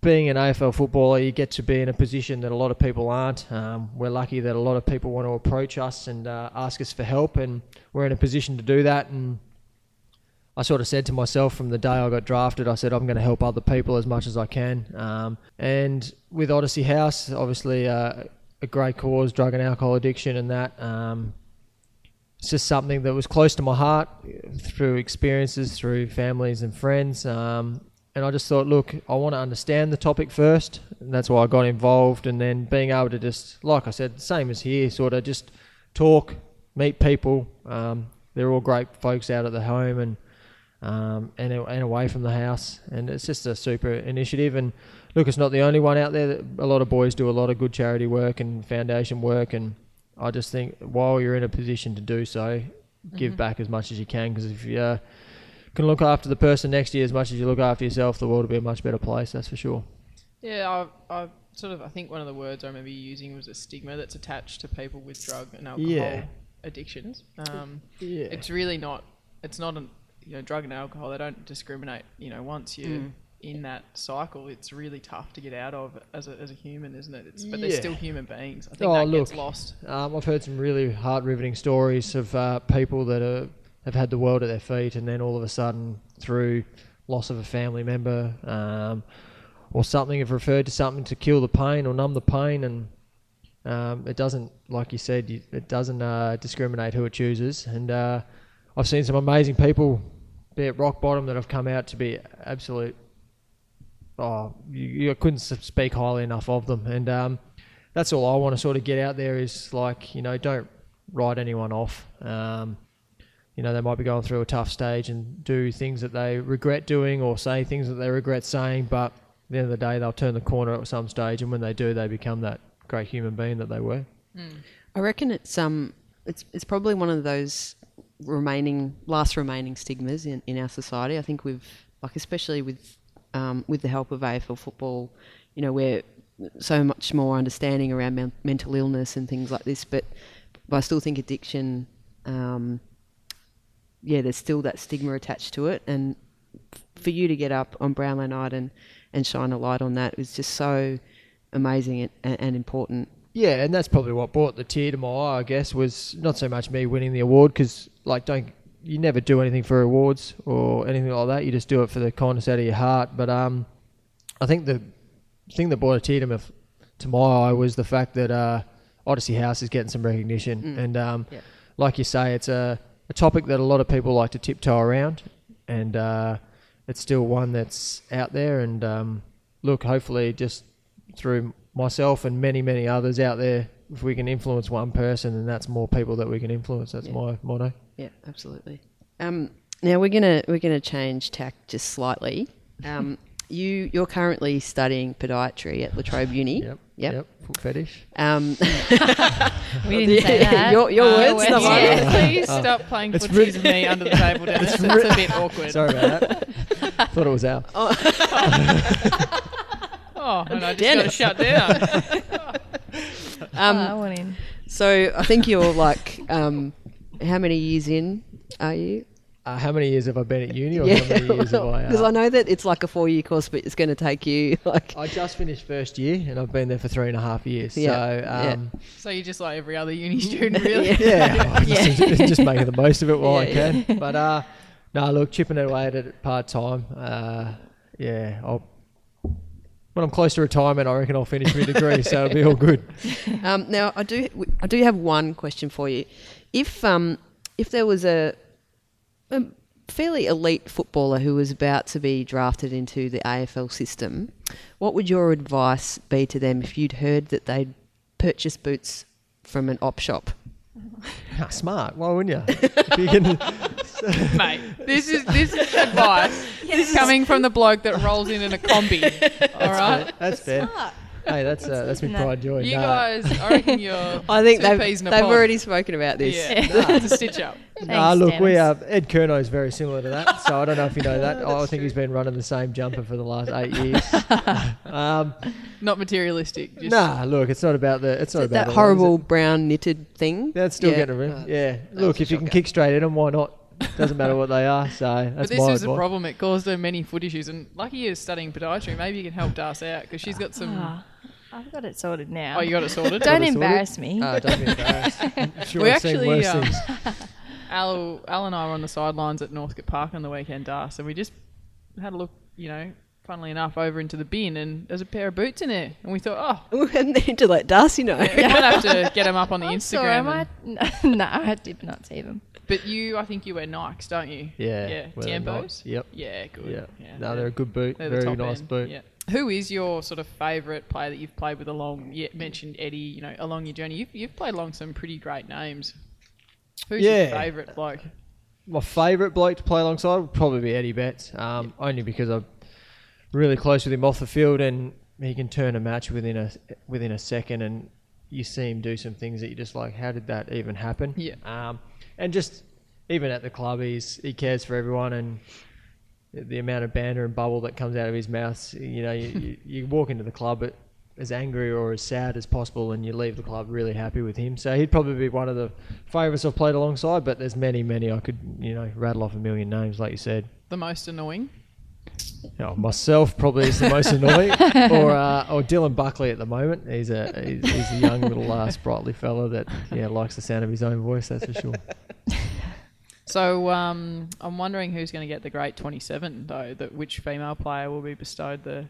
Being an AFL footballer, you get to be in a position that a lot of people aren't. Um, we're lucky that a lot of people want to approach us and uh, ask us for help, and we're in a position to do that. And I sort of said to myself from the day I got drafted, I said I'm going to help other people as much as I can. Um, and with Odyssey House, obviously uh, a great cause, drug and alcohol addiction, and that. Um, it's just something that was close to my heart through experiences, through families and friends. Um, and I just thought, look, I want to understand the topic first, and that's why I got involved. And then being able to just, like I said, same as here, sort of just talk, meet people. Um, they're all great folks out at the home and um, and and away from the house, and it's just a super initiative. And look, it's not the only one out there. That a lot of boys do a lot of good charity work and foundation work, and I just think while you're in a position to do so, give back as much as you can. Because if you uh, can look after the person next to you as much as you look after yourself, the world will be a much better place. That's for sure. Yeah, I, I sort of I think one of the words I remember using was a stigma that's attached to people with drug and alcohol Yeah. addictions. Um, Yeah. it's really not. It's not an you know drug and alcohol. They don't discriminate. You know, once you're Mm. In that cycle, it's really tough to get out of as a, as a human, isn't it? It's, but they're still human beings. I think Oh, that gets look. lost. Um, I've heard some really heart riveting stories of uh, people that are, have had the world at their feet, and then all of a sudden, through loss of a family member um, or something, have referred to something to kill the pain or numb the pain, and um, it doesn't, like you said, you, it doesn't uh, discriminate who it chooses. And uh, I've seen some amazing people be at rock bottom that have come out to be absolute. Oh, you, you couldn't speak highly enough of them, and um, that's all I want to sort of get out there is like you know don't write anyone off. Um, you know they might be going through a tough stage and do things that they regret doing or say things that they regret saying, but at the end of the day they'll turn the corner at some stage, and when they do, they become that great human being that they were. I reckon it's um it's it's probably one of those remaining last remaining stigmas in, in our society. I think we've like especially with um, with the help of AFL football, you know, we're so much more understanding around men- mental illness and things like this. But, but I still think addiction, um, yeah, there's still that stigma attached to it. And for you to get up on Brownlow night and, and shine a light on that was just so amazing and, and, important. Yeah, and that's probably what brought the tear to my eye. I guess was not so much me winning the award because like don't you never do anything for rewards or anything like that. You just do it for the kindness out of your heart. But um, I think the thing that brought a tear to, my, to my eye was the fact that uh, Odyssey House is getting some recognition, and um, Yeah. like you say, it's a, a topic that a lot of people like to tiptoe around, and uh, it's still one that's out there. And um, look, hopefully, just through myself and many, many others out there, if we can influence one person, then that's more people that we can influence. That's Yeah. my motto. Yeah, absolutely. Um, now we're gonna we're gonna change tack just slightly. Um, you you're currently studying podiatry at La Trobe Uni. Yep. Yep. Yep. Foot fetish. Um, We didn't say that. your your Uh, words, we're- not mine. yeah. Please stop playing It's footsies re- with me under the table, Dennis. It's, a bit awkward. Sorry about that. Thought it was out. Oh, and I just got to shut down. Oh, I Um, went in. so I think you're like um, how many years in are you? Uh, how many years have I been at uni, or how many years have I? because Uh, I know that it's like a four year course, but it's going to take you like I just finished first year, and I've been there for three and a half years. Yeah, So, yeah. um, so you're just like every other uni student, really? yeah, I'm Yeah. just, just making the most of it while Yeah, I can. But uh, no, look, chipping away at it part time. Uh, yeah, I'll. When I'm close to retirement, I reckon I'll finish my degree, so it'll be all good. Um, now, I do I do have one question for you. If um, if there was a, a fairly elite footballer who was about to be drafted into the AFL system, what would your advice be to them if you'd heard that they'd purchased boots from an op shop? Ah, smart. Why wouldn't you? If you can, Mate, this is this is advice coming from the bloke that rolls in in a Kombi. All right, that's fair. Hey, that's uh, that's me good to know. pride joy. you Nah. guys, I reckon you're. I think two they've, peas in a they've pod. already spoken about this. Yeah, it's a stitch up. Nah, Thanks, look, we Dennis. uh, Ed Curnow is very similar to that, so I don't know if you know that. I think he's been running the same jumper for the last eight years. um, Not materialistic. Just nah, look, it's not about the. It's not about that all is horrible it? brown knitted thing. That's still Yeah. getting around. Uh, yeah, was look, a if you can shocker. kick straight in them, why not? Doesn't matter what they are. So that's But this my was the advice. problem. It caused her many foot issues, and lucky you're studying podiatry. Maybe you can help Das out because she's got some. Ah, I've got it sorted now. Oh, you got it sorted. Don't Got it sorted? embarrass me. Ah, don't be embarrassed. I'm sure We I've seen actually, worse um, things. Al, Al and I were on the sidelines at Northcote Park on the weekend, Das, and we just had a look. You know, funnily enough, over into the bin, and there's a pair of boots in there, and we thought, oh, and need to let Darcy know. we're gonna have to get them up on the I'm Instagram. sorry, I and- might. No, I did not see them. But you, I think you wear Nikes, don't you? Yeah. Yeah. well, they're Tiempos. nice. Yep. Yeah, good. Yeah. No, they're a good boot. they're the Very top nice end. boot. Yeah. Who is your sort of favourite player that you've played with along? You mentioned Eddie. You know, along your journey, you've you've played along some pretty great names. Who's your favourite bloke? My favourite bloke to play alongside would probably be Eddie Betts, um, only because I'm really close with him off the field, and he can turn a match within a within a second, and you see him do some things that you're just like, how did that even happen? Yeah. Um, and just even at the club, he's he cares for everyone, and the amount of banter and bubble that comes out of his mouth, you know, you, you, you walk into the club as angry or as sad as possible, and you leave the club really happy with him. So he'd probably be one of the favourites I've played alongside. But there's many, many I could, you know, rattle off a million names, like you said. The most annoying. Oh, myself probably is the most annoying, or uh, or Dylan Buckley at the moment. He's a he's, he's a young little uh, sprightly fella that yeah likes the sound of his own voice. That's for sure. So um, I'm wondering who's going to get the great 27 though. That which female player will be bestowed the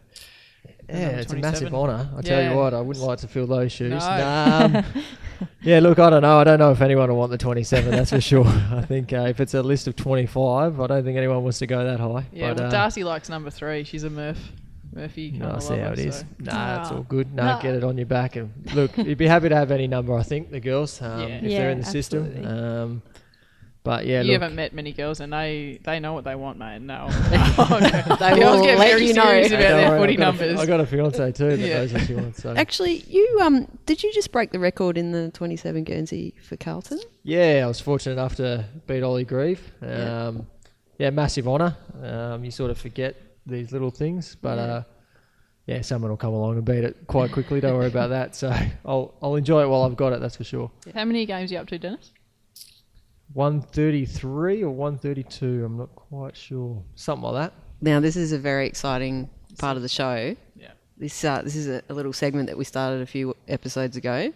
Yeah, it's a massive honour. I tell Yeah. you what, I wouldn't like to fill those shoes. No. Um, yeah, look, I don't know. I don't know if anyone will want the 27. That's for sure. I think uh, if it's a list of 25, I don't think anyone wants to go that high. Yeah, but, well, uh, Darcy likes number three. She's a Murph. Murphy No, I see how lover, it is. so- Nah, it's Ah. all good. No, No. get it on your back and look. You'd be happy to have any number. I think the girls, um, Yeah. if they're in the system. Um, but yeah, you look, haven't met many girls, and they they know what they want, mate. No, They girls will get let very you know. serious about their worry, footy I've got a- numbers. I got a fiance too that Yeah. knows what she wants. So Actually, you um, did you just break the record in the 27 Guernsey for Carlton? yeah, I was fortunate enough to beat Ollie Grieve. Yeah. Um, yeah, massive honour. Um, you sort of forget these little things, but Yeah. uh, yeah, someone will come along and beat it quite quickly. Don't worry about that. So I'll I'll enjoy it while I've got it. That's for sure. How many games are you up to, Dennis? 133 or 132, I'm not quite sure. Something like that. Now, this is a very exciting part of the show. Yeah. This uh, this is a, a little segment that we started a few episodes ago.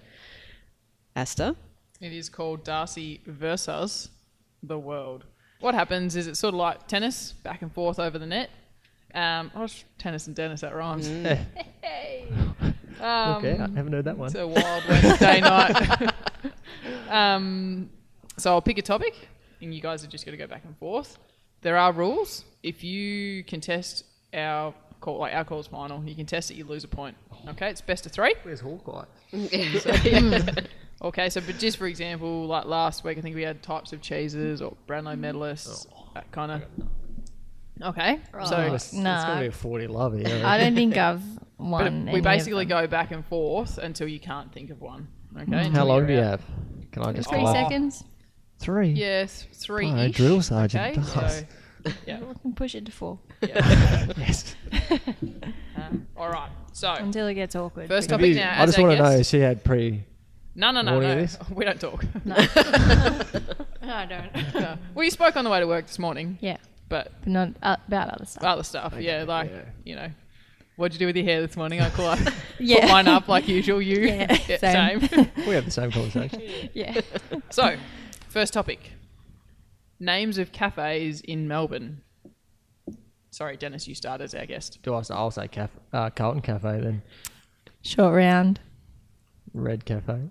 Aasta, It is called Darcy versus the world. What happens is it's sort of like tennis, back and forth over the net. Um, oh, tennis and Dennis, that rhymes. Eh, Um, okay, I haven't heard that one. It's a wild Wednesday night. um, so I'll pick a topic, and you guys are just going to go back and forth. There are rules. If you contest our call, like our calls final, you can contest it, you lose a point. Okay, it's best of three. Where's Hawkeye? Okay, so but just for example, like last week, I think we had types of cheeses or Brownlow mm-hmm. medalists, oh. that kind of. Okay, oh, so Right. It's, Nah. it's going to be a 40 love here. I don't think I've but won. we of basically them. go back and forth until you can't think of one. Okay. Mm. until How long you're do you out. have? Can I just Three go up? seconds. Three. Yeah, th- three. Oh, drill sergeant Okay, does. so yeah, We can push it to four yeah. Yes. Um, all right. So until it gets awkward. First topic you- now. I as just want to know she had pre. No, no, no, warning no. this? We don't talk. No, I don't. No. Well, you spoke on the way to work this morning, Yeah, but but not uh, about other stuff. other stuff. Yeah, like yeah. you know, what'd you do with your hair this morning? I call Put yeah, mine up like usual. You. Yeah, same. same. We had the same conversation. yeah. so, first topic: names of cafes in Melbourne. Sorry, Dennis, you start as our guest. Do I say, I'll say caf- uh, Carlton Cafe then. Short round, Red Cafe.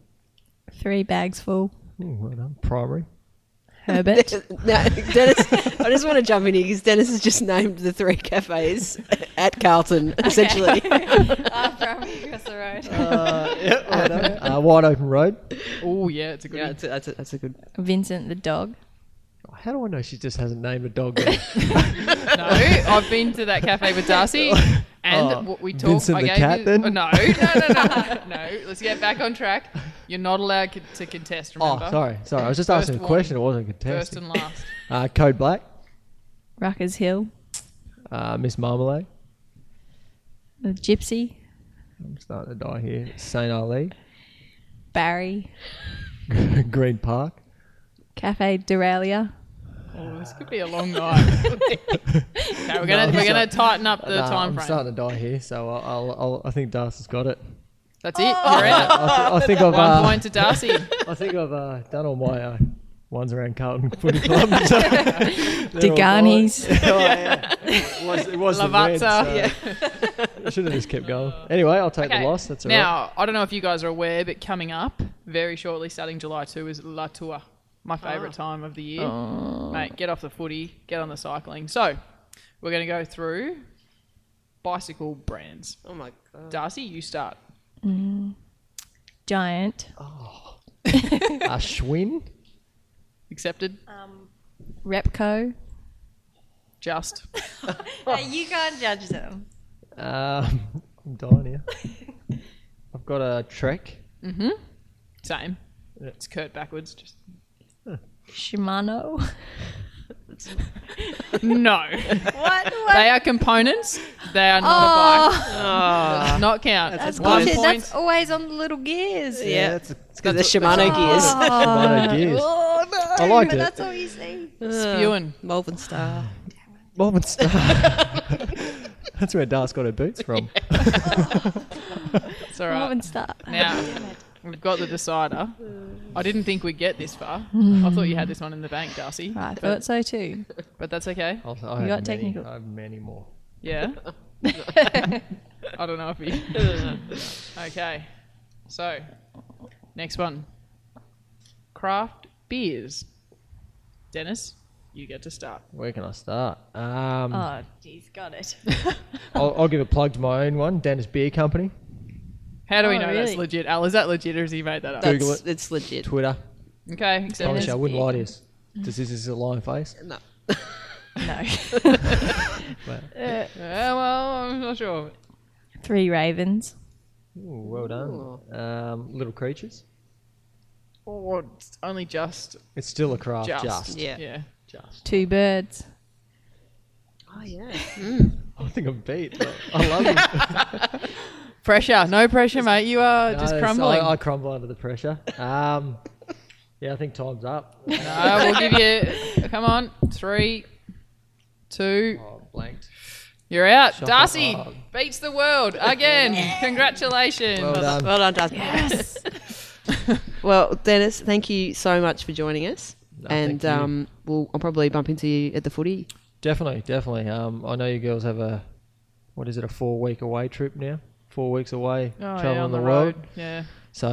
three bags full. Ooh, well done. Primary. Herbert. no, Dennis, I just want to jump in here because Dennis has just named the three cafes at Carlton, essentially. across the road. Uh, yeah, well uh, wide open road. Oh yeah, it's a good. yeah, one. that's a, that's, a, that's a good. Vincent the dog. How do I know she just hasn't named a dog? There? No, I've been to that cafe with Darcy, and Oh, what we talked. Vincent I the gave cat you, then? oh, no, no, no, no, no. Let's get back on track. You're not allowed to contest. oh, sorry, sorry. I was just First asking a one. question. It wasn't first and last. Uh, Code Black. Ruckers Hill. Uh, Miss Marmalade. The Gypsy. I'm starting to die here. Saint Ali. Barry. Green Park. Cafe Deralia. Oh, this could be a long night. okay, we're gonna I'm we're gonna sorry. tighten up the Nah, time I'm frame. starting to die here, so I'll, I'll, I'll I think Darcy's got it. That's it. You're I, out. th- I think I've One uh, point to Darcy. I think I've uh, done all my uh, One's around Carlton Footy Club. so they're Deganis. oh, yeah. It was, it was the Lavazza. so I should have just kept going. Anyway, I'll take Okay. the loss. That's all right. now, I don't know if you guys are aware, but coming up very shortly, starting July 2, is La Tour, my favourite time of the year. Mate, get off the footy, get on the cycling. So, we're going to go through bicycle brands. Oh my god. Darcy, you start. Giant. A Schwinn. Accepted? Um, Repco. Just. you can't judge them. Um, I'm dying here. I've got a Trek. Mhm. Same. Yeah. It's Kurt backwards. Just Shimano. No. what? they are components. They are not a oh. bike. Does ah. not count. That's One bullshit. point. That's always on the little gears. Yeah. that's a, It's because the That's Shimano what- gears. Shimano gears. Oh no! I liked it. That's all you see. Spewing. Malvern Star. Melbourne Star. Ah. that's where Darce got her boots from. It's all right. Melbourne Star. Now, we've got the decider. I didn't think we'd get this far. I thought you had this one in the bank, Darcy. I but, thought so too. but that's okay. I'll, I You have got many, technical. I have many more. Yeah. I don't know if you. okay. So, next one. Craft beers. Dennis, you get to start. Where can I start? Um, Oh, jeez, got it. I'll, I'll give a plug to my own one, Dennis Beer Company, How do we Oh, know that's really? legit? Al, is that legit or has he made that up? That's, Google it. It's legit. Twitter. Okay, Promise accepted. you, I wouldn't lie to you. Does this is a lying face? No. no. Yeah, well, I'm not sure. Three ravens. Ooh, well done. Um, little creatures. Or it's only just. It's still a craft. Just. Just. Yeah. Yeah. Just. Two birds. Oh yeah. I think I'm beat. but I love it. Pressure. No pressure, mate. You are No, just it's- crumbling. I, I crumble under the pressure. Um, yeah, I think time's up. No, we'll give you. Come on. Three, two. Oh, blanked. You're out. Shuffle. Darcy Oh. beats the world again. Congratulations. Well done. Well done, Dustin. Yes. Well, Dennis, thank you so much for joining us. No, and um, we'll I'll probably bump into you at the footy. Definitely, definitely. Um, I know you girls have a, what is it, a four week away trip now? Four weeks away, Oh, traveling yeah, on the, the world. road. Yeah. So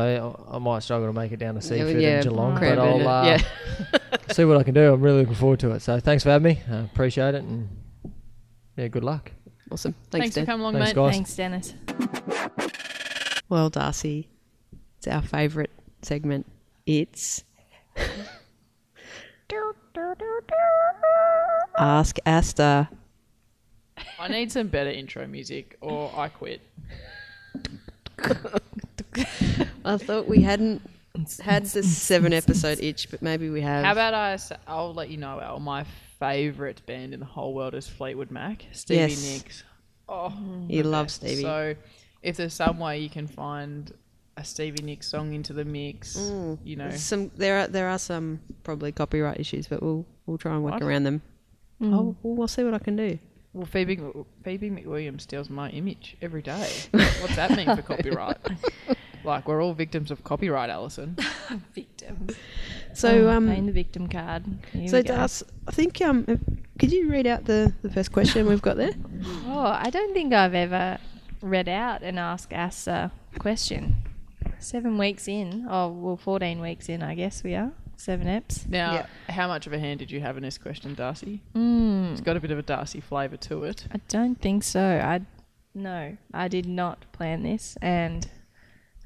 I, I might struggle to make it down to Yeah, Seaford yeah, in Geelong, but I'll uh, yeah. see what I can do. I'm really looking forward to it. So thanks for having me. I appreciate it, and yeah, good luck. Awesome. Thanks Thanks, for coming along, Thanks, mate. guys. Thanks, Dennis. Well, Darcy, it's our favourite segment. It's Ask Aasta. I need some better intro music, or I quit. I thought we hadn't had the seven episode itch, but maybe we have. How about I? s- I'll let you know, Al. My favourite band in the whole world is Fleetwood Mac. Stevie Yes. Nicks. Oh, You the love best. Stevie. So, if there's some way you can find a Stevie Nicks song into the mix, mm. you know, some there are there are some probably copyright issues, but we'll we'll try and work What? around them. Oh, well, we'll see what I can do. Well, Phoebe Phoebe McWilliams steals my image every day. What's that mean for copyright? like we're all victims of copyright, Alison. Victims. So Oh, um, playing the victim card. Here so we go. Das, I think um, could you read out the the first question we've got there? Oh, I don't think I've ever read out an Ask Us uh, question. Seven weeks in. Oh, well, 14 weeks in, I guess we are. Seven eps. Now, Yeah. how much of a hand did you have in this question, Darcy? Mm, It's got a bit of a Darcy flavour to it. I don't think so. I no, I did not plan this, and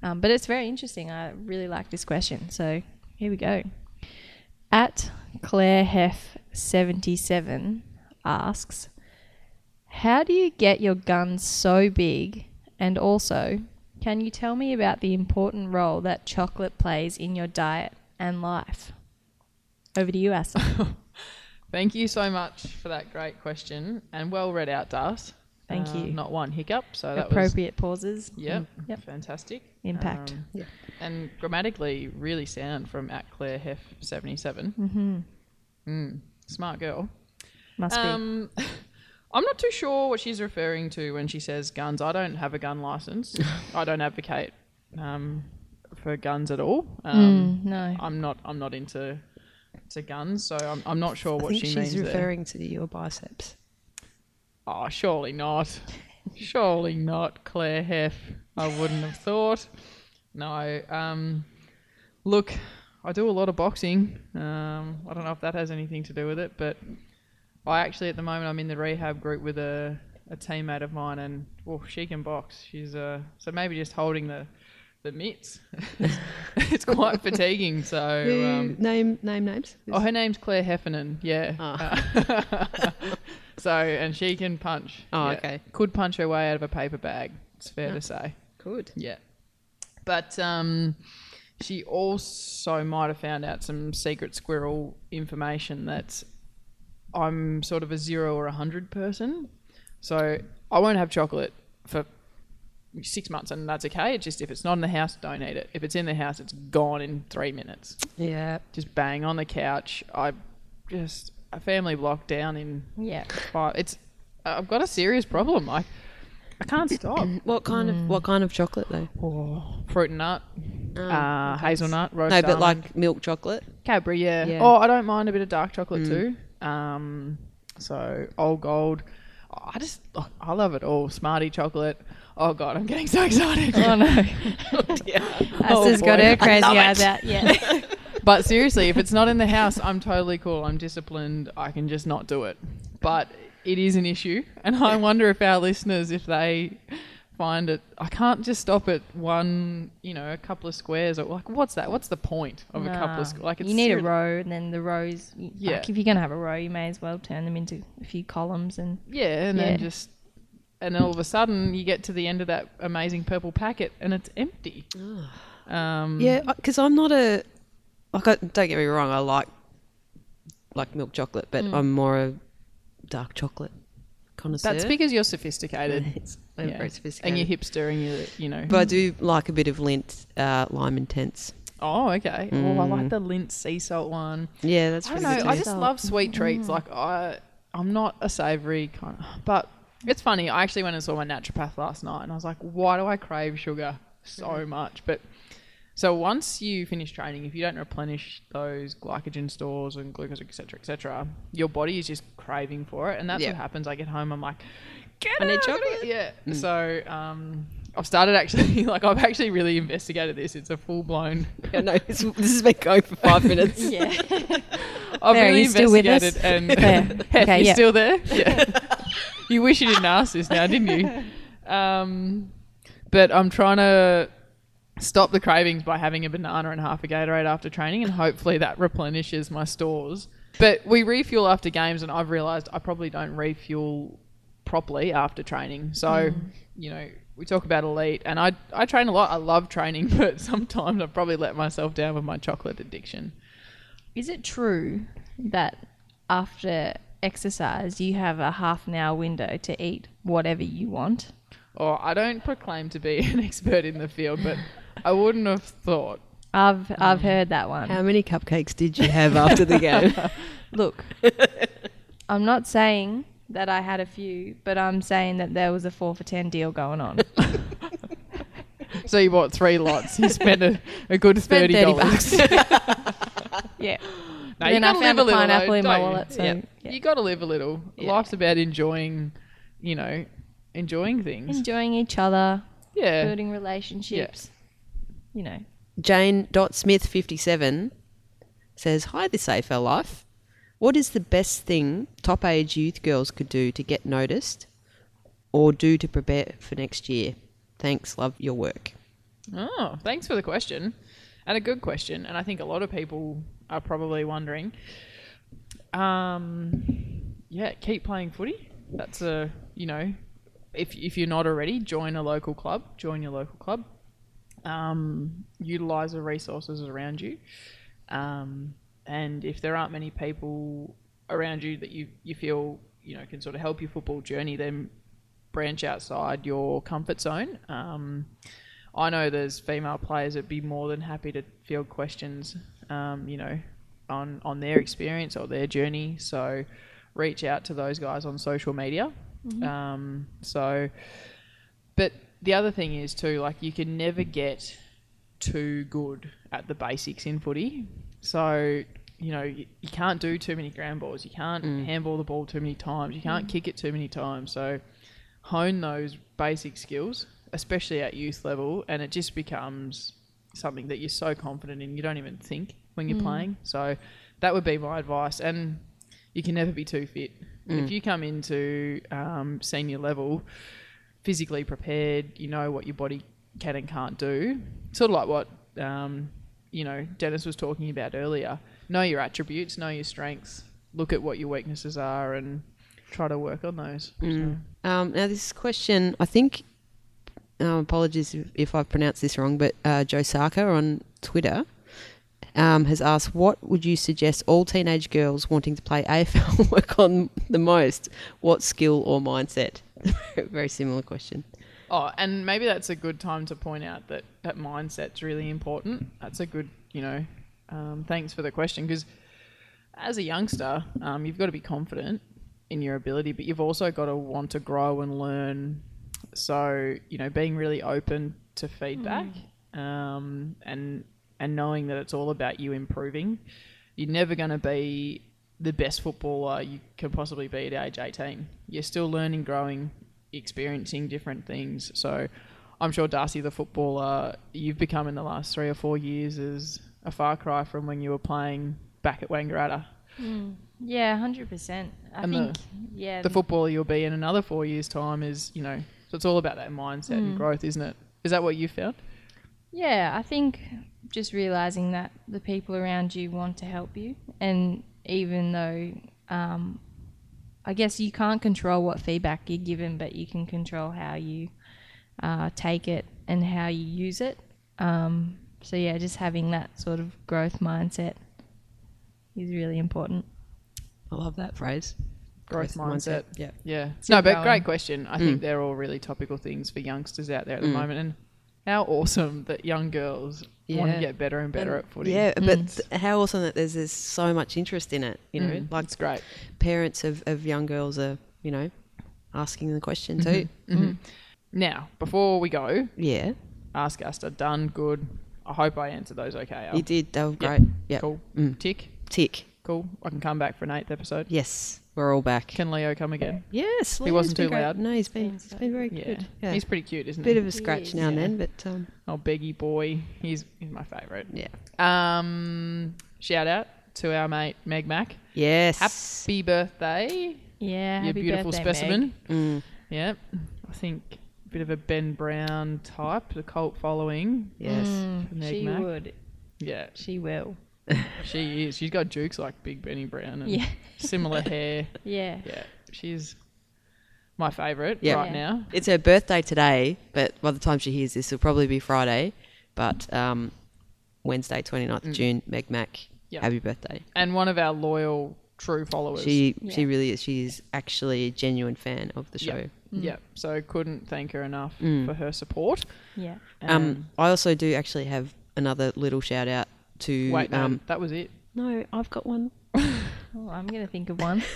um, but it's very interesting. I really like this question. So here we go. At Claire Hef seventy seven asks, "How do you get your guns so big? And also, can you tell me about the important role that chocolate plays in your diet and life?" Over to you, Aasta. Thank you so much for that great question and well read out, Das. Thank Uh, you. Not one hiccup, so that was Appropriate pauses. yep, Yep. fantastic. Impact. Um, And grammatically really sound from at Claire Hef seventy seven. Mm-hmm. Mm, smart girl. Must be. Um, I'm not too sure what she's referring to when she says guns. I don't have a gun license. I don't advocate um, for guns at all. Um, Mm, no. I'm not. I'm not into to guns. So I'm, I'm not sure I what she she's means there. referring to your biceps. Oh, surely not. surely not, Claire Heff. I wouldn't have thought. No. Um, look, I do a lot of boxing. Um, I don't know if that has anything to do with it, but I actually, at the moment, I'm in the rehab group with a, a teammate of mine, and well, she can box. She's uh, so maybe just holding the the mitts. it's quite fatiguing. So. Who Um, name name names? Oh, her name's Claire Heffernan. Yeah. Ah. Uh, so, and she can punch. Oh, Yeah. okay. Could punch her way out of a paper bag. It's fair Yeah. to say. Could. Yeah. But um, she also might have found out some secret squirrel information that I'm sort of a zero or a hundred person. So I won't have chocolate for six months, and that's okay. It's just if it's not in the house, don't eat it. If it's in the house, it's gone in three minutes Yeah. just bang on the couch. I just a family lockdown in Yeah. five. It's I've got a serious problem. I I can't stop. What kind of what kind of chocolate though? oh, fruit and nut, Oh, uh, hazelnut, roast No, but almond. like milk chocolate. Cadbury, yeah. Yeah. Oh, I don't mind a bit of dark chocolate Mm. too. Um, so old gold. I just I love it all. Smarty chocolate. Oh god, I'm getting so excited. Oh no. Oh, Aasta's got her crazy eyes it. out. Yeah. But seriously, if it's not in the house, I'm totally cool. I'm disciplined. I can just not do it. But it is an issue, and I wonder if our listeners, if they find it, I can't just stop at one, you know, a couple of squares. Or like, what's that? What's the point of a couple of squares? Like, it's you need a row, and then the rows. Yeah. Like if you're gonna have a row, you may as well turn them into a few columns and. Yeah, and Yeah. then just. And then all of a sudden, you get to the end of that amazing purple packet, and it's empty. Um, Yeah, because I'm not a. Like, I, don't get me wrong. I like like milk chocolate, but Mm. I'm more a dark chocolate connoisseur. that's because you're sophisticated It's- I'm Yeah. very sophisticated, and you're hipster, and you, you know. but I do like a bit of Lindt, uh, lime intense. Oh, okay. Oh, I like Mm. the Lindt sea salt one. Yeah, that's I don't pretty know. good. I just love sweet treats. Like I, I'm not a savoury kind of. But it's funny. I actually went and saw my naturopath last night, and I was like, why do I crave sugar so much? But so once you finish training, if you don't replenish those glycogen stores and glucose, etc., etc., your body is just craving for it, and that's Yeah. what happens. I get home, I'm like, get I need it, I chocolate." get-" Yeah. So um, I've started actually. Like I've actually really investigated this. It's a full blown. Yeah, no, this, this has been going for five minutes. Yeah. I've There, really you still with us? investigated and There. Hef, Okay, you yeah. still there? Yeah. You wish you didn't ask this now, didn't you? Um, but I'm trying to stop the cravings by having a banana and half a Gatorade after training, and hopefully that replenishes my stores. But we refuel after games, and I've realised I probably don't refuel properly after training. So, you know, we talk about elite, and I I train a lot. I love training, but sometimes I've probably let myself down with my chocolate addiction. Is it true that after exercise you have a half an hour window to eat whatever you want? Or I don't proclaim to be an expert in the field, but I wouldn't have thought. I've I've mm. heard that one. How many cupcakes did you have after the game? Look, I'm not saying that I had a few, but I'm saying that there was a four for ten deal going on. So you bought three lots. You spent a, a good Spent thirty 30 dollars. yeah. No, then I gotta found live a little, pineapple though, in my don't you? wallet, so yeah. You got to live a little. Yeah. Life's about enjoying, you know, enjoying things. enjoying each other, yeah. building relationships. You know, Jane.smith57 says, Hi, this AFL Life. What is the best thing top age youth girls could do to get noticed or do to prepare for next year? Thanks, love your work. Oh, thanks for the question. And a good question. And I think a lot of people are probably wondering. Um, yeah, keep playing footy. That's a, you know, if, if you're not already, join a local club. Join your local club. Um, utilize the resources around you. Um, and if there aren't many people around you that you, you feel, you know, can sort of help your football journey, then branch outside your comfort zone. Um, I know there's female players that'd be more than happy to field questions, um, you know, on on their experience or their journey. So reach out to those guys on social media. Mm-hmm. Um, so, but the other thing is too, like you can never get too good at the basics in footy. So you know, you, you can't do too many ground balls. You can't mm. handball the ball too many times. You can't mm. kick it too many times. So hone those basic skills, especially at youth level, and it just becomes something that you're so confident in. You don't even think when you're playing. So that would be my advice. And you can never be too fit. If you come into um, senior level physically prepared, you know what your body can and can't do. Sort of like what um, you know Dennis was talking about earlier. Know your attributes, know your strengths, look at what your weaknesses are, and try to work on those. So- Um, now, this question, I think, um, apologies if, if I've pronounced this wrong, but uh, Joe Sarker on Twitter um, has asked, What would you suggest all teenage girls wanting to play AFL work on the most? What skill or mindset? Very similar question. Oh, and maybe that's a good time to point out that that mindset's really important. That's a good, you know, um, thanks for the question because as a youngster, um, you've got to be confident in your ability, but you've also got to want to grow and learn. So, you know, being really open to feedback um, and and knowing that it's all about you improving. You're never going to be the best footballer you can possibly be at age 18. You're still learning, growing, experiencing different things. So I'm sure Darcy, the footballer, you've become in the last three or four years is a far cry from when you were playing back at Wangaratta. Hmm. Yeah, hundred percent. I And the- think yeah, The footballer you'll be in another four years' time is, you know, so it's all about that mindset and hmm. growth, isn't it? Is that what you found? Yeah, I think just realizing that the people around you want to help you, and even though um, I guess you can't control what feedback you're given, but you can control how you uh, take it and how you use it. Um, so yeah, just having that sort of growth mindset is really important. I love that phrase. Growth, mindset. Yeah. Yeah. Still no, but going. great question. I think they're all really topical things for youngsters out there at the moment. And how awesome that young girls want to get better and better at footy. Yeah, but th- how awesome that there's, there's so much interest in it. You know, Mm, like it's great. parents of, of young girls are, you know, asking the question too. Mm-hmm. Now, before we go, Yeah, ask Aasta, done, good. I hope I answered those okay. Al. you did. They were great. Yeah. Cool. Mm. Tick. Tick. Cool. I can come back for an eighth episode. Yes, we're all back. Can Leo come again? yes, He wasn't too great. loud? No, he's been he's been very Yeah. good. Yeah, He's pretty cute, isn't bit he? Bit of a scratch is, now and yeah. then, but um, Oh, Beggy boy. He's, he's my favourite. yeah. Um, shout out to our mate Meg Mac. Yes. Happy birthday, Yeah, you happy beautiful birthday, Meg. specimen. Mm, Yeah, I think a bit of a Ben Brown type, the cult following. yes. Mm, Meg she Mac. would. Yeah, She will. she is. She's got jukes like Big Benny Brown and Yeah. similar hair. Yeah. Yeah, she's my favourite Yeah. right Yeah. now. It's her birthday today, but by the time she hears this, it'll probably be Friday. But um, Wednesday, 29th of June, Meg Mac, Yep. happy birthday. And one of our loyal, true followers. She Yeah. she really is. She is actually a genuine fan of the show. Yep. Yeah, so couldn't thank her enough Mm. for her support. Yeah. Um, I also do actually have another little shout out to. wait, no, um, that was it. no, I've got one. Oh, I'm going to think of one.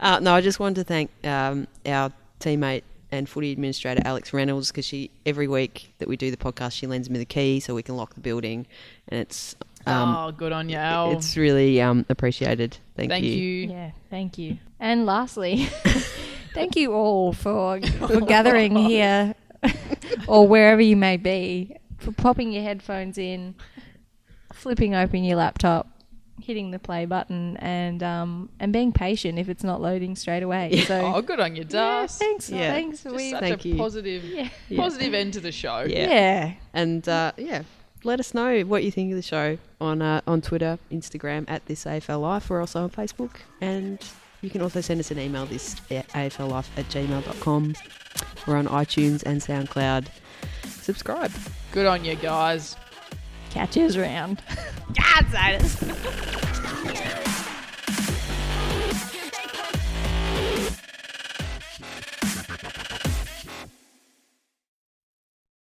Uh, no, I just wanted to thank um, our teammate and footy administrator Alex Reynolds because she every week that we do the podcast she lends me the key so we can lock the building, and it's um, oh, good on you, Al. it's really um, appreciated. Thank, Thank you. you. Yeah, thank you. And lastly, thank you all for for gathering here or wherever you may be, for popping your headphones in, flipping open your laptop, hitting the play button, and um and being patient if it's not loading straight away. So oh, good on you, yeah, Dust. thanks, Yeah. thanks. Just We, such Thank a you. positive, yeah, Yeah. positive end to the show. Yeah. yeah, And uh, yeah, let us know what you think of the show on uh, on Twitter, Instagram at this AFL Life. We're also on Facebook, and you can also send us an email this at aflife at gmail.com. We're on iTunes and SoundCloud. Subscribe. Good on you, guys. Catches round. God,